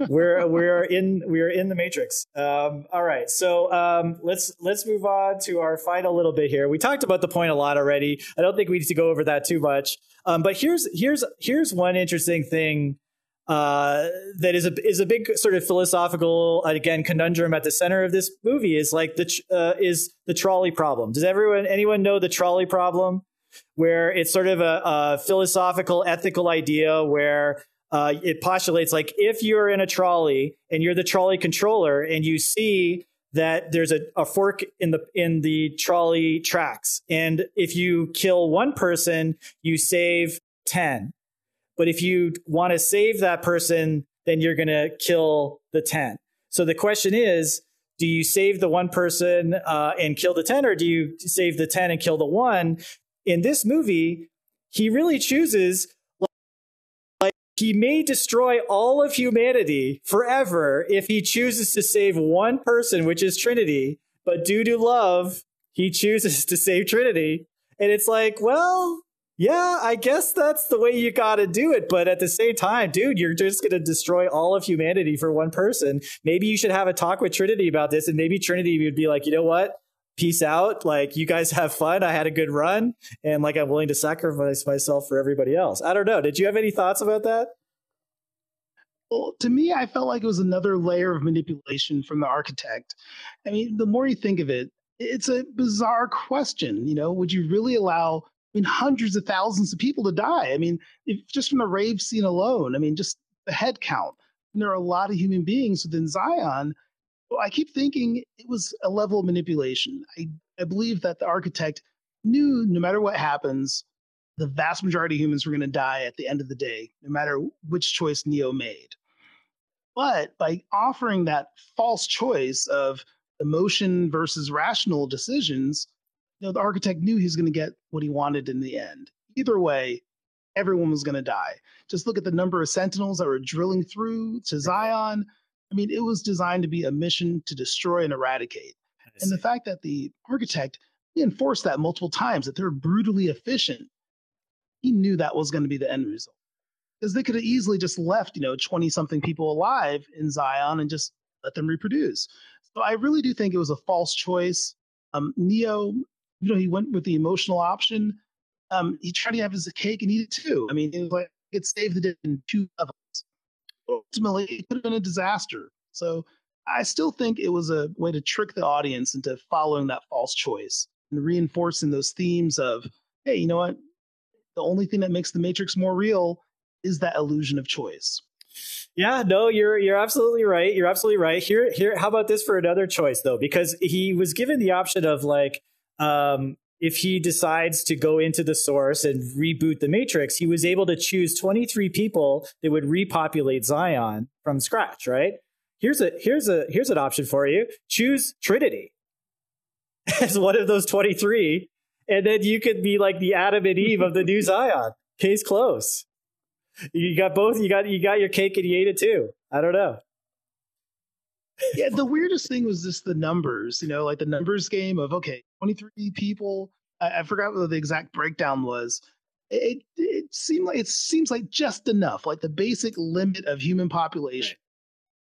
we're we're in we're in the matrix. Um, all right. So um, let's let's move on to our final little bit here. We talked about the point a lot already. I don't think we need to go over that too much. Um, but here's here's here's one interesting thing uh, that is a is a big sort of philosophical again conundrum at the center of this movie is like the uh, is the trolley problem. Does everyone anyone know the trolley problem? Where it's sort of a, a philosophical ethical idea where uh, it postulates like if you're in a trolley and you're the trolley controller and you see that there's a, a fork in the in the trolley tracks and if you kill one person you save 10 but if you want to save that person, then you're going to kill the 10. So the question is, do you save the one person uh, and kill the 10, or do you save the 10 and kill the one? In this movie, he really chooses like he may destroy all of humanity forever if he chooses to save one person, which is Trinity. But due to love, he chooses to save Trinity. And it's like, well, yeah, I guess that's the way you got to do it. But at the same time, dude, you're just going to destroy all of humanity for one person. Maybe you should have a talk with Trinity about this. And maybe Trinity would be like, you know what? Peace out. Like, you guys have fun. I had a good run. And like, I'm willing to sacrifice myself for everybody else. I don't know. Did you have any thoughts about that? Well, to me, I felt like it was another layer of manipulation from the architect. I mean, the more you think of it, it's a bizarre question. You know, would you really allow, I mean, hundreds of thousands of people to die? I mean, if just from the rave scene alone, I mean, just the head count. And there are a lot of human beings within Zion. I keep thinking it was a level of manipulation. I, I believe that the architect knew no matter what happens, the vast majority of humans were going to die at the end of the day, no matter which choice Neo made. But by offering that false choice of emotion versus rational decisions, you know, the architect knew he was going to get what he wanted in the end. Either way, everyone was going to die. Just look at the number of sentinels that were drilling through to Zion. I mean, it was designed to be a mission to destroy and eradicate. And the fact that the architect he enforced that multiple times that they're brutally efficient, he knew that was going to be the end result. Because they could have easily just left, you know, 20 something people alive in Zion and just let them reproduce. So I really do think it was a false choice. Um, Neo, you know, he went with the emotional option. Um, he tried to have his cake and eat it too. I mean, it was like it saved the day in two levels. Ultimately, it could have been a disaster. So I still think it was a way to trick the audience into following that false choice and reinforcing those themes of, hey, you know what? The only thing that makes the Matrix more real is that illusion of choice. Yeah, no, you're you're absolutely right. You're absolutely right. Here, here. How about this for another choice though? Because he was given the option of like, um, if he decides to go into the source and reboot the Matrix, he was able to choose 23 people that would repopulate Zion from scratch. Right? Here's a here's a here's an option for you. Choose Trinity as one of those 23, and then you could be like the Adam and Eve of the new Zion. Case closed. You got both. You got you got your cake and you ate it too. I don't know. yeah, the weirdest thing was just the numbers, you know, like the numbers game of okay, 23 people. I, I forgot what the exact breakdown was. It, it seemed like it seems like just enough, like the basic limit of human population.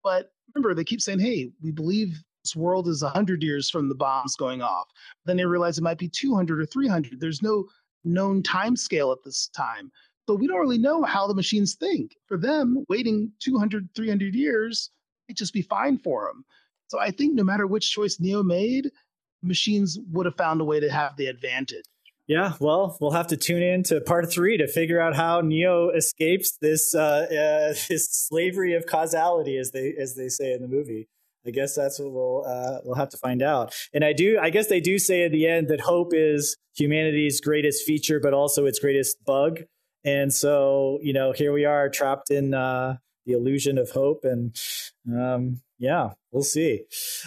But remember, they keep saying, "Hey, we believe this world is 100 years from the bombs going off." Then they realize it might be 200 or 300. There's no known time scale at this time. So we don't really know how the machines think. For them, waiting 200, 300 years might just be fine for them. So I think no matter which choice Neo made, machines would have found a way to have the advantage. Yeah, well, we'll have to tune in to part three to figure out how Neo escapes this uh, uh, this slavery of causality, as they as they say in the movie. I guess that's what we'll uh, we'll have to find out. And I do, I guess they do say at the end that hope is humanity's greatest feature, but also its greatest bug. And so, you know, here we are trapped in uh, the illusion of hope, and um, yeah, we'll see.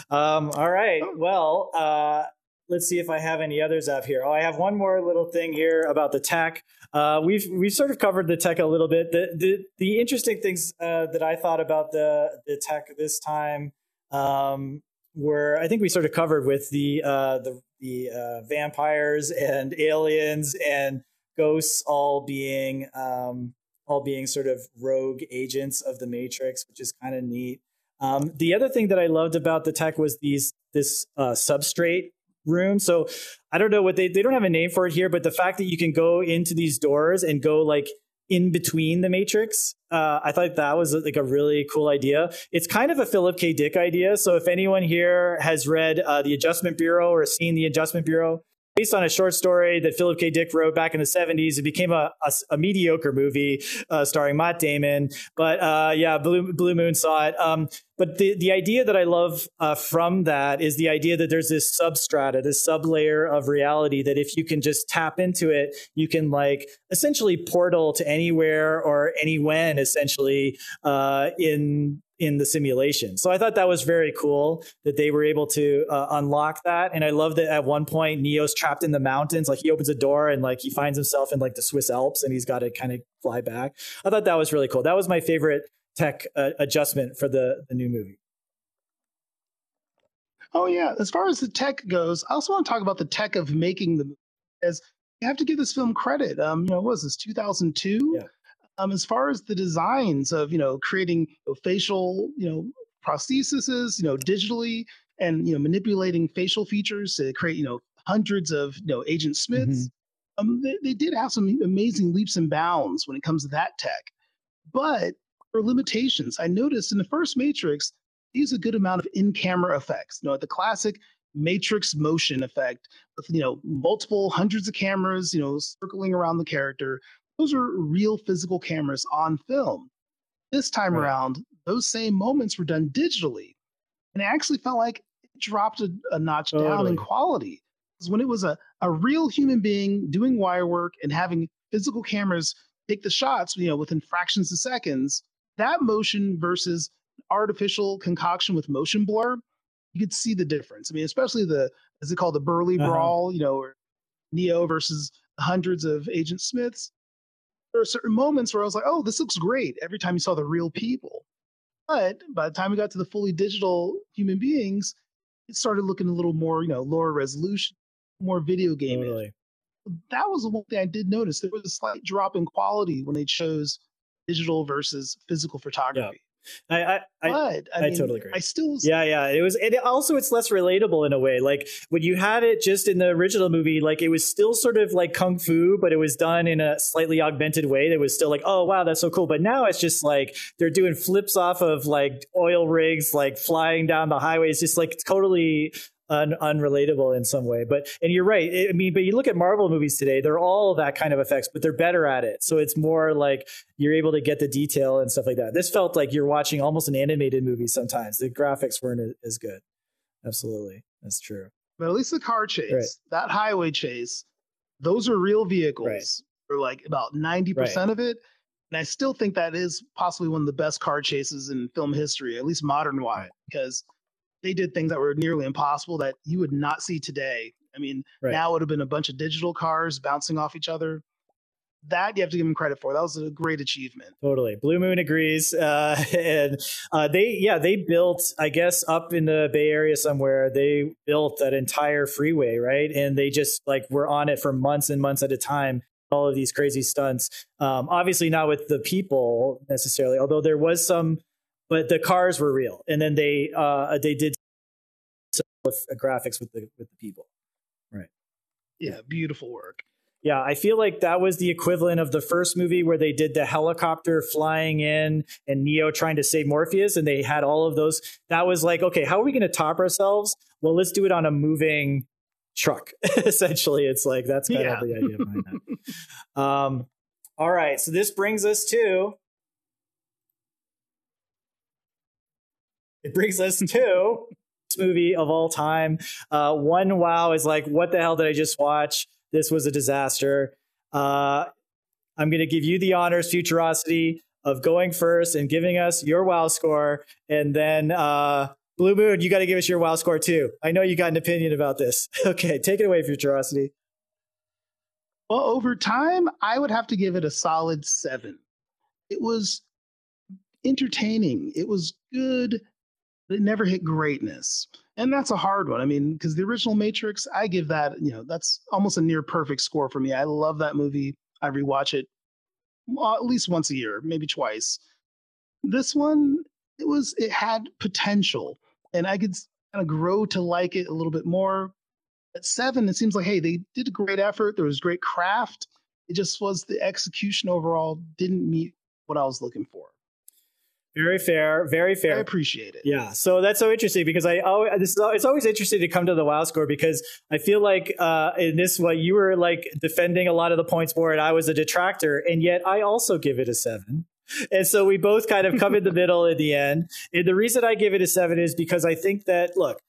Um, all right, well. Uh, let's see if I have any others up here. Oh, I have one more little thing here about the tech. Uh, we've we've sort of covered the tech a little bit. The the, the interesting things uh, that I thought about the the tech this time um, were I think we sort of covered with the uh, the the uh, vampires and aliens and ghosts all being um, all being sort of rogue agents of the Matrix, which is kind of neat. Um, the other thing that I loved about the tech was these this uh, substrate room. So I don't know what they they don't have a name for it here, but the fact that you can go into these doors and go like in between the matrix uh, i thought that was like a really cool idea. It's kind of a philip k. Dick idea. So if anyone here has read uh, the adjustment bureau or seen the adjustment bureau based on a short story that Philip K. Dick wrote back in the 70s. It became a, a, a mediocre movie uh, starring Matt Damon. But uh, yeah, Blue, Blue Moon saw it. Um, but the, the idea that I love uh, from that is the idea that there's this substrata, this sublayer of reality that if you can just tap into it, you can like essentially portal to anywhere or any when essentially uh, in in the simulation. So I thought that was very cool that they were able to uh, unlock that. And I love that at one point Neo's trapped in the mountains. Like he opens a door and like he finds himself in like the Swiss Alps and he's got to kind of fly back. I thought that was really cool. That was my favorite tech uh, adjustment for the the new movie. Oh yeah, as far as the tech goes, I also want to talk about the tech of making the as you have to give this film credit. Um, you know, what was this 2002? Yeah um, as far as the designs of you know creating you know, facial you know prostheses you know digitally and you know manipulating facial features to create you know hundreds of you know agent smiths mm-hmm. um, they, they did have some amazing leaps and bounds when it comes to that tech but for limitations i noticed in the first matrix they use a good amount of in-camera effects you know the classic matrix motion effect with you know multiple hundreds of cameras you know circling around the character those are real physical cameras on film. This time right. around, those same moments were done digitally. And it actually felt like it dropped a, a notch totally. down in quality. Because when it was a, a real human being doing wire work and having physical cameras take the shots, you know, within fractions of seconds, that motion versus artificial concoction with motion blur, you could see the difference. I mean, especially the, is it called the Burly uh-huh. Brawl, you know, Neo versus hundreds of Agent Smiths there are certain moments where I was like, oh, this looks great every time you saw the real people. But by the time we got to the fully digital human beings, it started looking a little more, you know, lower resolution, more video game. Totally. That was the one thing I did notice. There was a slight drop in quality when they chose digital versus physical photography. I I, I, I, mean, totally agree. I still yeah yeah it was and it also it's less relatable in a way. Like when you had it just in the original movie, like it was still sort of like kung fu, but it was done in a slightly augmented way. That was still like oh wow that's so cool. But now it's just like they're doing flips off of like oil rigs, like flying down the highways just like totally un- unrelatable in some way. But and you're right. I mean, but you look at Marvel movies today; they're all that kind of effects, but they're better at it. So it's more like you're able to get the detail and stuff like that. This felt like you're watching almost an animated movie. Sometimes the graphics weren't as good. Absolutely, that's true. But at least the car chase, right. that highway chase, those are real vehicles. Right. For like about ninety right. percent of it. And I still think that is possibly one of the best car chases in film history, at least modern wide, because they did things that were nearly impossible that you would not see today. I mean, right. now it would have been a bunch of digital cars bouncing off each other. That you have to give them credit for. That was a great achievement. Totally, Blue Moon agrees. Uh, and uh, they, yeah, they built, I guess, up in the Bay Area somewhere. They built that entire freeway, right? And they just like were on it for months and months at a time all of these crazy stunts. Um, obviously, not with the people necessarily, although there was some but the cars were real. And then they uh, they did with graphics with the with the people. Right. Yeah, beautiful work. Yeah, I feel like that was the equivalent of the first movie where they did the helicopter flying in and Neo trying to save Morpheus, and they had all of those. That was like, okay, how are we going to top ourselves? Well, let's do it on a moving truck. Essentially, it's like that's kind Yeah. of the idea behind that. Um, all right, so this brings us to it brings us to this movie of all time. Uh, one wow is like, what the hell did I just watch? This was a disaster. Uh, I'm going to give you the honors, Futurosity, of going first and giving us your wow score, and then uh, Blue Moon, you got to give us your wow score too. I know you got an opinion about this. okay, take it away, Futurosity. Well, over time, I would have to give it a solid seven. It was entertaining. It was good, it never hit greatness. And that's a hard one. I mean, because the original Matrix, I give that, you know, that's almost a near perfect score for me. I love that movie. I rewatch it uh, at least once a year, maybe twice. This one, it was, it had potential, and I could kind of grow to like it a little bit more at seven, it seems like, hey, they did a great effort. There was great craft. It just was the execution overall didn't meet what I was looking for. Very fair, very fair. I appreciate it. Yeah, so that's so interesting because I always this is, it's always interesting to come to the WoW score because I feel like uh, in this one you were like defending a lot of the points more and I was a detractor, and yet I also give it a seven. And so we both kind of come in the middle at the end. And the reason I give it a seven is because I think that look,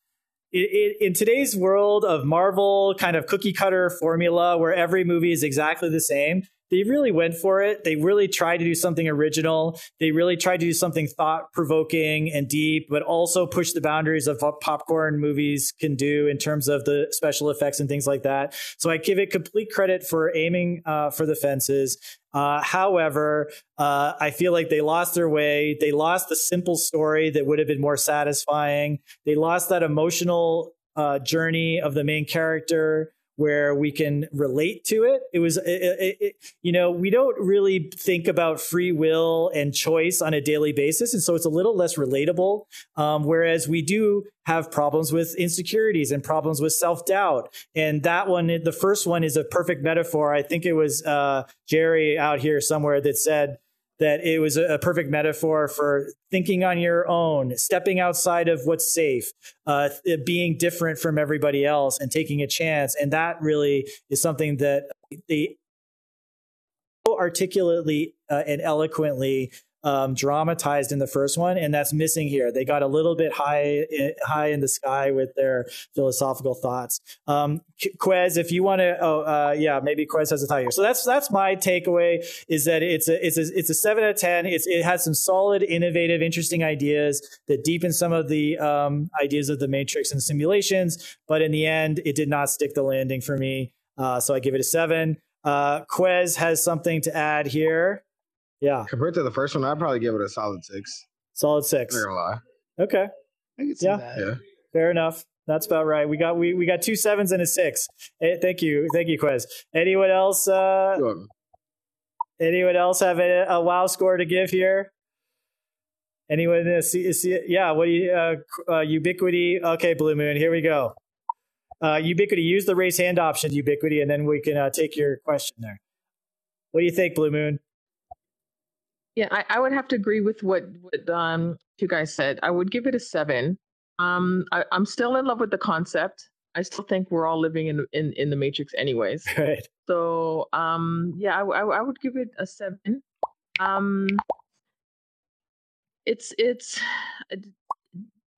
i i in today's world of Marvel kind of cookie cutter formula where every movie is exactly the same, they really went for it. They really tried to do something original. They really tried to do something thought provoking and deep, but also push the boundaries of what popcorn movies can do in terms of the special effects and things like that. So I give it complete credit for aiming uh, for the fences. Uh, however, uh, I feel like they lost their way. They lost the simple story that would have been more satisfying. They lost that emotional uh, journey of the main character where we can relate to it. It was, it, it, it, you know, we don't really think about free will and choice on a daily basis. And so it's a little less relatable. Um, whereas we do have problems with insecurities and problems with self doubt. And that one, the first one is a perfect metaphor. I think it was uh, Jerry out here somewhere that said, that it was a perfect metaphor for thinking on your own, stepping outside of what's safe, uh, being different from everybody else, and taking a chance. And that really is something that they articulately uh, and eloquently um, dramatized in the first one, and that's missing here. They got a little bit high, high in the sky with their philosophical thoughts. Um, Quez, if you want to, oh uh, yeah, maybe Quez has a tie here. So that's that's my takeaway is that it's a it's a it's a seven out of ten. It's it has some solid, innovative, interesting ideas that deepen some of the um, ideas of the Matrix and simulations, but in the end, it did not stick the landing for me. Uh, so I give it a seven. Uh, Quez has something to add here. Yeah, Compared to the first one, I'd probably give it a solid six. solid six. Not gonna lie. Okay, I can see Yeah. that. Yeah. fair enough. That's about right. We got we, we got two sevens and a six. Eh, thank you, thank you, Quiz. Anyone else? Uh, You're anyone else have a, a wow score to give here? Anyone uh, see, see Yeah, what do you uh, uh, ubiquity? Okay, Blue Moon. Here we go. Uh, ubiquity. Use the raise hand option, ubiquity, and then we can uh, take your question there. What do you think, Blue Moon? Yeah, I, I would have to agree with what, what um you guys said. I would give it a seven. Um, I, I'm still in love with the concept. I still think we're all living in in, in the Matrix, anyways. Right. So um, yeah, I would give it a seven. Um, it's it's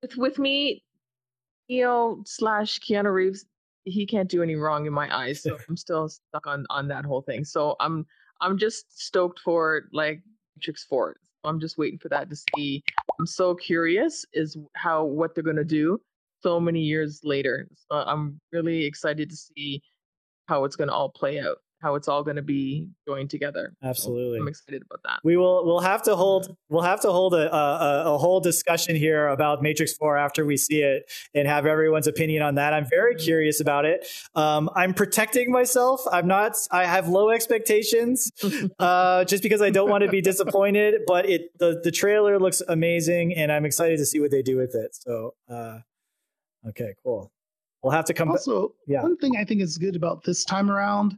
with with me, Neo slash Keanu Reeves. He can't do any wrong in my eyes, so I'm still stuck on on that whole thing. So I'm I'm just stoked for like Matrix Four. I'm just waiting for that to see. I'm so curious is how what they're gonna do so many years later. So I'm really excited to see how it's gonna all play out, how it's all gonna be joined together. So Absolutely. I'm excited about that. We will. We'll have to hold. We'll have to hold a, a a whole discussion here about Matrix Four after we see it and have everyone's opinion on that. I'm very curious about it. Um, I'm protecting myself. I'm not. I have low expectations, uh, just because I don't want to be disappointed. But it the the trailer looks amazing, and I'm excited to see what they do with it. So, uh, okay, cool. We'll have to come. Also, yeah. one thing I think is good about this time around,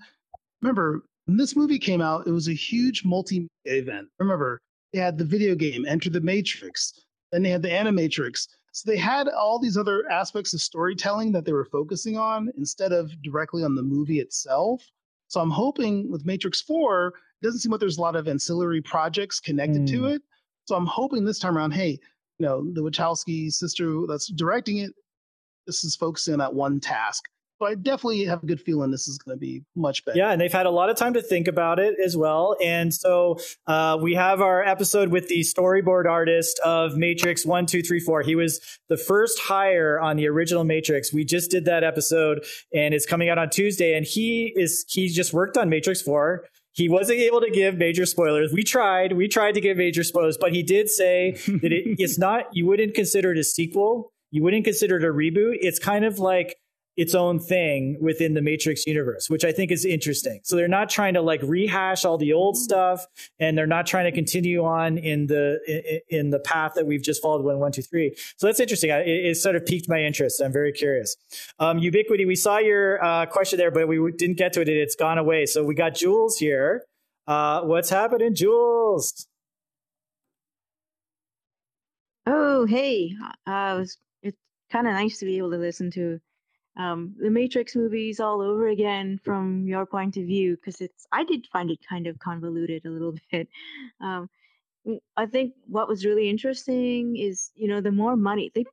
remember when this movie came out, it was a huge multi event. Remember, they had the video game Enter the Matrix, then they had the Animatrix. So they had all these other aspects of storytelling that they were focusing on instead of directly on the movie itself. So I'm hoping with Matrix 4, it doesn't seem like there's a lot of ancillary projects connected to Mm. it. So I'm hoping this time around, hey, you know, the Wachowski sister that's directing it, this is focusing on that one task. So I definitely have a good feeling this is going to be much better. Yeah, and they've had a lot of time to think about it as well. And so uh, we have our episode with the storyboard artist of Matrix 1, 2, 3, 4. He was the first hire on the original Matrix. We just did that episode and it's coming out on Tuesday. And he is he just worked on Matrix 4. He wasn't able to give major spoilers. We tried, we tried to give major spoilers, but he did say that it, it's not, you wouldn't consider it a sequel. You wouldn't consider it a reboot. It's kind of like its own thing within the Matrix universe, which I think is interesting. So they're not trying to like rehash all the old stuff, and they're not trying to continue on in the in, in the path that we've just followed one, one, two, three. So that's interesting. It, it sort of piqued my interest. I'm very curious. Um, Ubiquity, we saw your uh, question there, but we didn't get to it. It's gone away. So we got Jules here. Uh, what's happening, Jules? Oh, hey. Uh, it's kind of nice to be able to listen to um, the Matrix movies all over again from your point of view because it's I did find it kind of convoluted a little bit. Um, I think what was really interesting is you know the more money they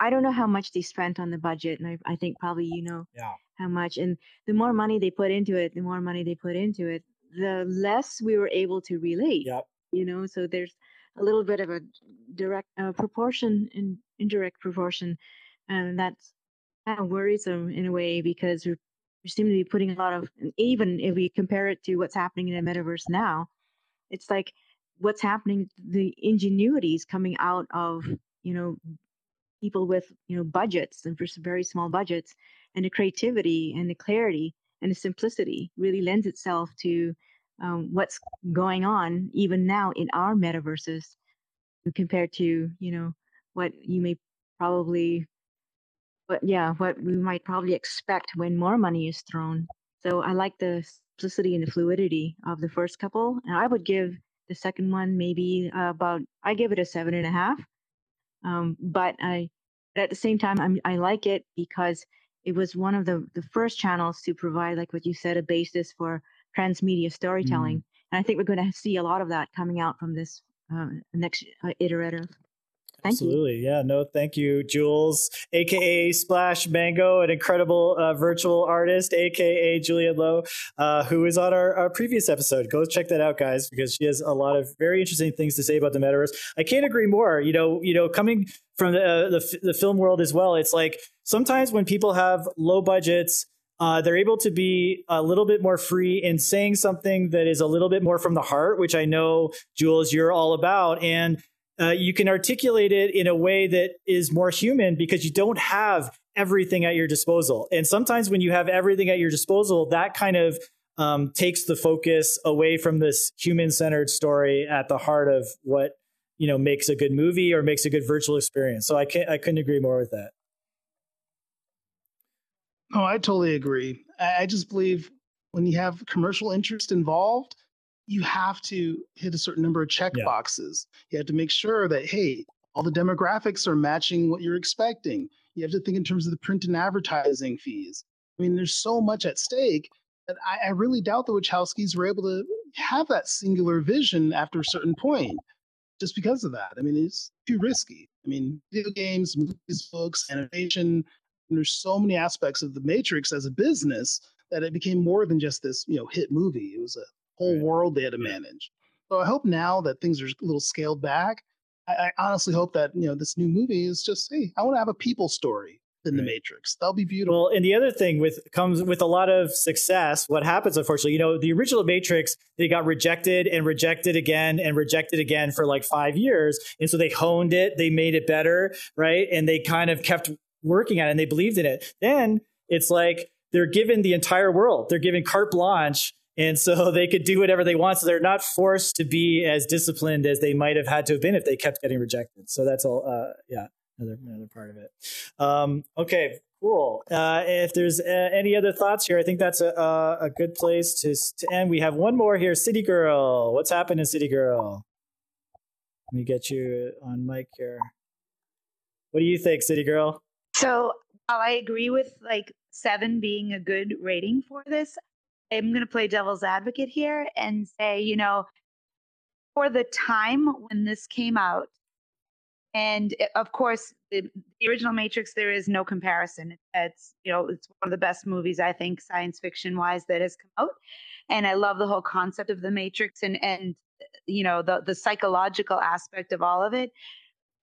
I don't know how much they spent on the budget and I, I think probably you know Yeah. how much and the more money they put into it the more money they put into it the less we were able to relate Yep. you know so there's a little bit of a direct uh, proportion and indirect proportion and that's kind of worrisome in a way because we seem to be putting a lot of even if we compare it to what's happening in the metaverse now it's like what's happening the ingenuity is coming out of you know people with you know budgets and for some very small budgets and the creativity and the clarity and the simplicity really lends itself to um, what's going on even now in our metaverses compared to you know what you may probably but yeah what we might probably expect when more money is thrown. So i like the simplicity and the fluidity of the first couple and i would give the second one maybe about i give it a seven and a half um, but i but at the same time I'm, i like it because it was one of the the first channels to provide like what you said a basis for transmedia storytelling and i think we're going to see a lot of that coming out from this uh, next uh, iterative Thank you. Absolutely. Yeah. No, thank you, Jules, aka Splash Mango, an incredible uh, virtual artist, aka Juliet Lowe, uh, who is on our, our previous episode. Go check that out, guys, because she has a lot of very interesting things to say about the metaverse. I can't agree more. You know, you know, coming from the uh, the, the film world as well, it's like sometimes when people have low budgets. Uh, they're able to be a little bit more free in saying something that is a little bit more from the heart, which I know, Jules, you're all about. And uh, you can articulate it in a way that is more human because you don't have everything at your disposal. And sometimes when you have everything at your disposal, that kind of um, takes the focus away from this human-centered story at the heart of what you know makes a good movie or makes a good virtual experience. So I can't, I couldn't agree more with that. Oh, I totally agree. I just believe when you have commercial interest involved, you have to hit a certain number of check Yeah. boxes. You have to make sure that, hey, all the demographics are matching what you're expecting. You have to think in terms of the print and advertising fees. I mean, there's so much at stake that I, I really doubt the Wachowskis were able to have that singular vision after a certain point just because of that. I mean, it's too risky. I mean, video games, movies, books, animation, and there's so many aspects of the Matrix as a business that it became more than just this, you know, hit movie. It was a whole Right. world they had to manage. So I hope now that things are a little scaled back. I, I honestly hope that you know this new movie is just, hey, I want to have a people story in the Matrix. That'll be beautiful. Well, and the other thing with comes with a lot of success, what happens unfortunately, you know, the original Matrix, they got rejected and rejected again and rejected again for like 5 years. And so they honed it, they made it better, right? And they kind of kept working at it and they believed in it. Then it's like they're given the entire world. They're given carte blanche and so they could do whatever they want. So they're not forced to be as disciplined as they might have had to have been if they kept getting rejected. So that's all. Uh, yeah, another another part of it. Um, okay, cool. Uh, if there's uh, any other thoughts here, I think that's a a, good place to to end. We have one more here. City Girl, what's happening, City Girl? Let me get you on mic here. What do you think, City Girl? So I agree with like seven being a good rating for this, I'm going to play devil's advocate here and say, you know, for the time when this came out, and it- of course, the, the original Matrix, there is no comparison. It's you know, it's one of the best movies I think science fiction wise that has come out, and I love the whole concept of the Matrix and and you know the the psychological aspect of all of it.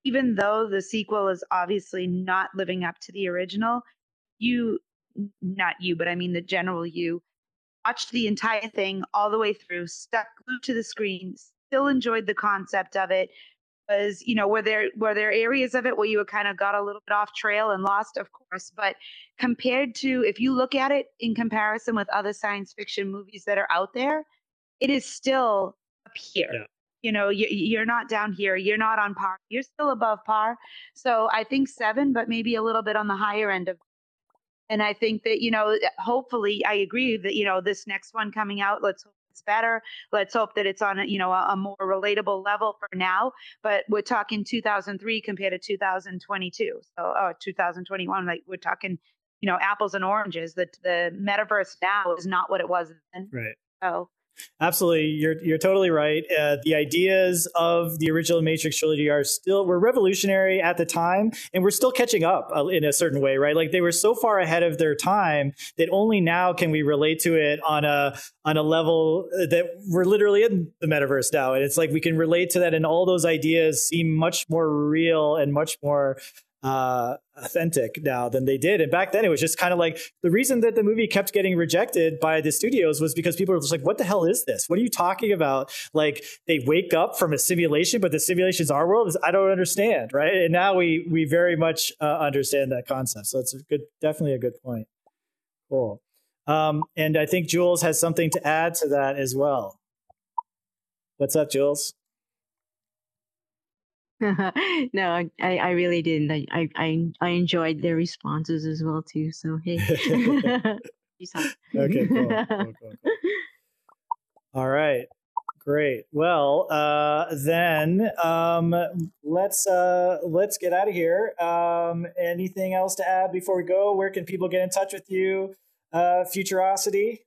Even though the sequel is obviously not living up to the original, you not you, but I mean the general you watched the entire thing all the way through, stuck glued to the screen, still enjoyed the concept of it. Was you know were there were there areas of it where you kind of got a little bit off trail and lost, of course, but compared to if you look at it in comparison with other science fiction movies that are out there, it is still up here. Yeah. You know, you, you're not down here. You're not on par. You're still above par. So I think seven, but maybe a little bit on the higher end of and I think that, you know, eh, hopefully I agree that, you know, this next one coming out, let's hope it's better. Let's hope that it's on, a, you know, a, a more relatable level for now. But we're talking 2003 compared to 2022. So, or 2021, like we're talking, you know, apples and oranges. That the metaverse now is not what it was then. Right. So, Absolutely, you're you're totally right. Uh, the ideas of the original Matrix trilogy are still were revolutionary at the time, and we're still catching up uh, in a certain way, right? Like they were so far ahead of their time that only now can we relate to it on a on a level that we're literally in the metaverse now, and it's like we can relate to that, and all those ideas seem much more real and much more uh, authentic now than they did. And back then, it was just kind of like the reason that the movie kept getting rejected by the studios was because people were just like, "What the hell is this? What are you talking about? Like they wake up from a simulation, but the simulation's our world. I don't understand, right?" And now we we very much uh, understand that concept. So it's a good, definitely a good point. Cool. Um, and I think Jules has something to add to that as well. What's up, Jules? no, I, I I really didn't. I, I, I, I enjoyed their responses as well too. So hey. Peace out. Okay, cool. cool, cool, cool. All right. Great. Well, uh, then um, let's uh, let's get out of here. Um, anything else to add before we go? Where can people get in touch with you? Uh, Futurosity.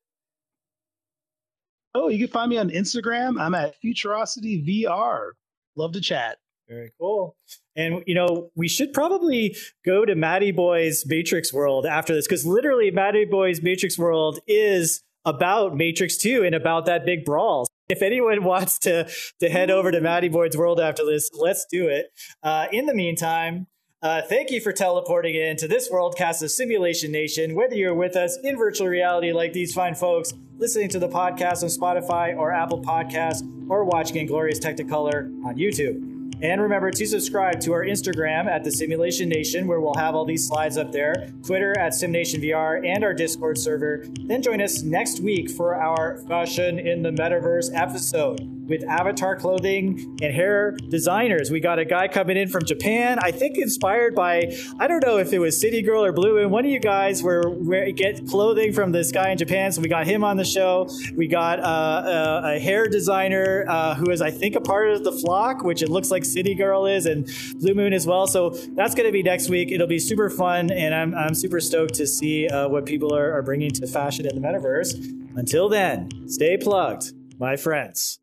Oh, you can find me on Instagram. I'm at Futurosity VR. Love to chat. Very cool. And you know, we should probably go to Matty Boy's Matrix World after this because literally, Matty Boy's Matrix World is about Matrix Two and about that big brawl. If anyone wants to to head over to Matty Boy's World after this, let's do it. Uh, in the meantime. Uh, thank you for teleporting in to this worldcast of Simulation Nation. Whether you're with us in virtual reality like these fine folks, listening to the podcast on Spotify or Apple Podcasts, or watching in glorious Technicolor on YouTube. And remember to subscribe to our Instagram at the Simulation Nation, where we'll have all these slides up there, Twitter at SimNationVR, and our Discord server. Then join us next week for our Fashion in the Metaverse episode with avatar clothing and hair designers. We got a guy coming in from Japan, I think inspired by, I don't know if it was City Girl or Blue, and one of you guys were, were get clothing from this guy in Japan. So we got him on the show. We got uh, a, a hair designer uh, who is, I think, a part of the flock, which it looks like City Girl is, and Blue Moon as well. So that's going to be next week. It'll be super fun, and I'm, I'm super stoked to see uh, what people are, are bringing to fashion in the metaverse. Until then, stay plugged, my friends.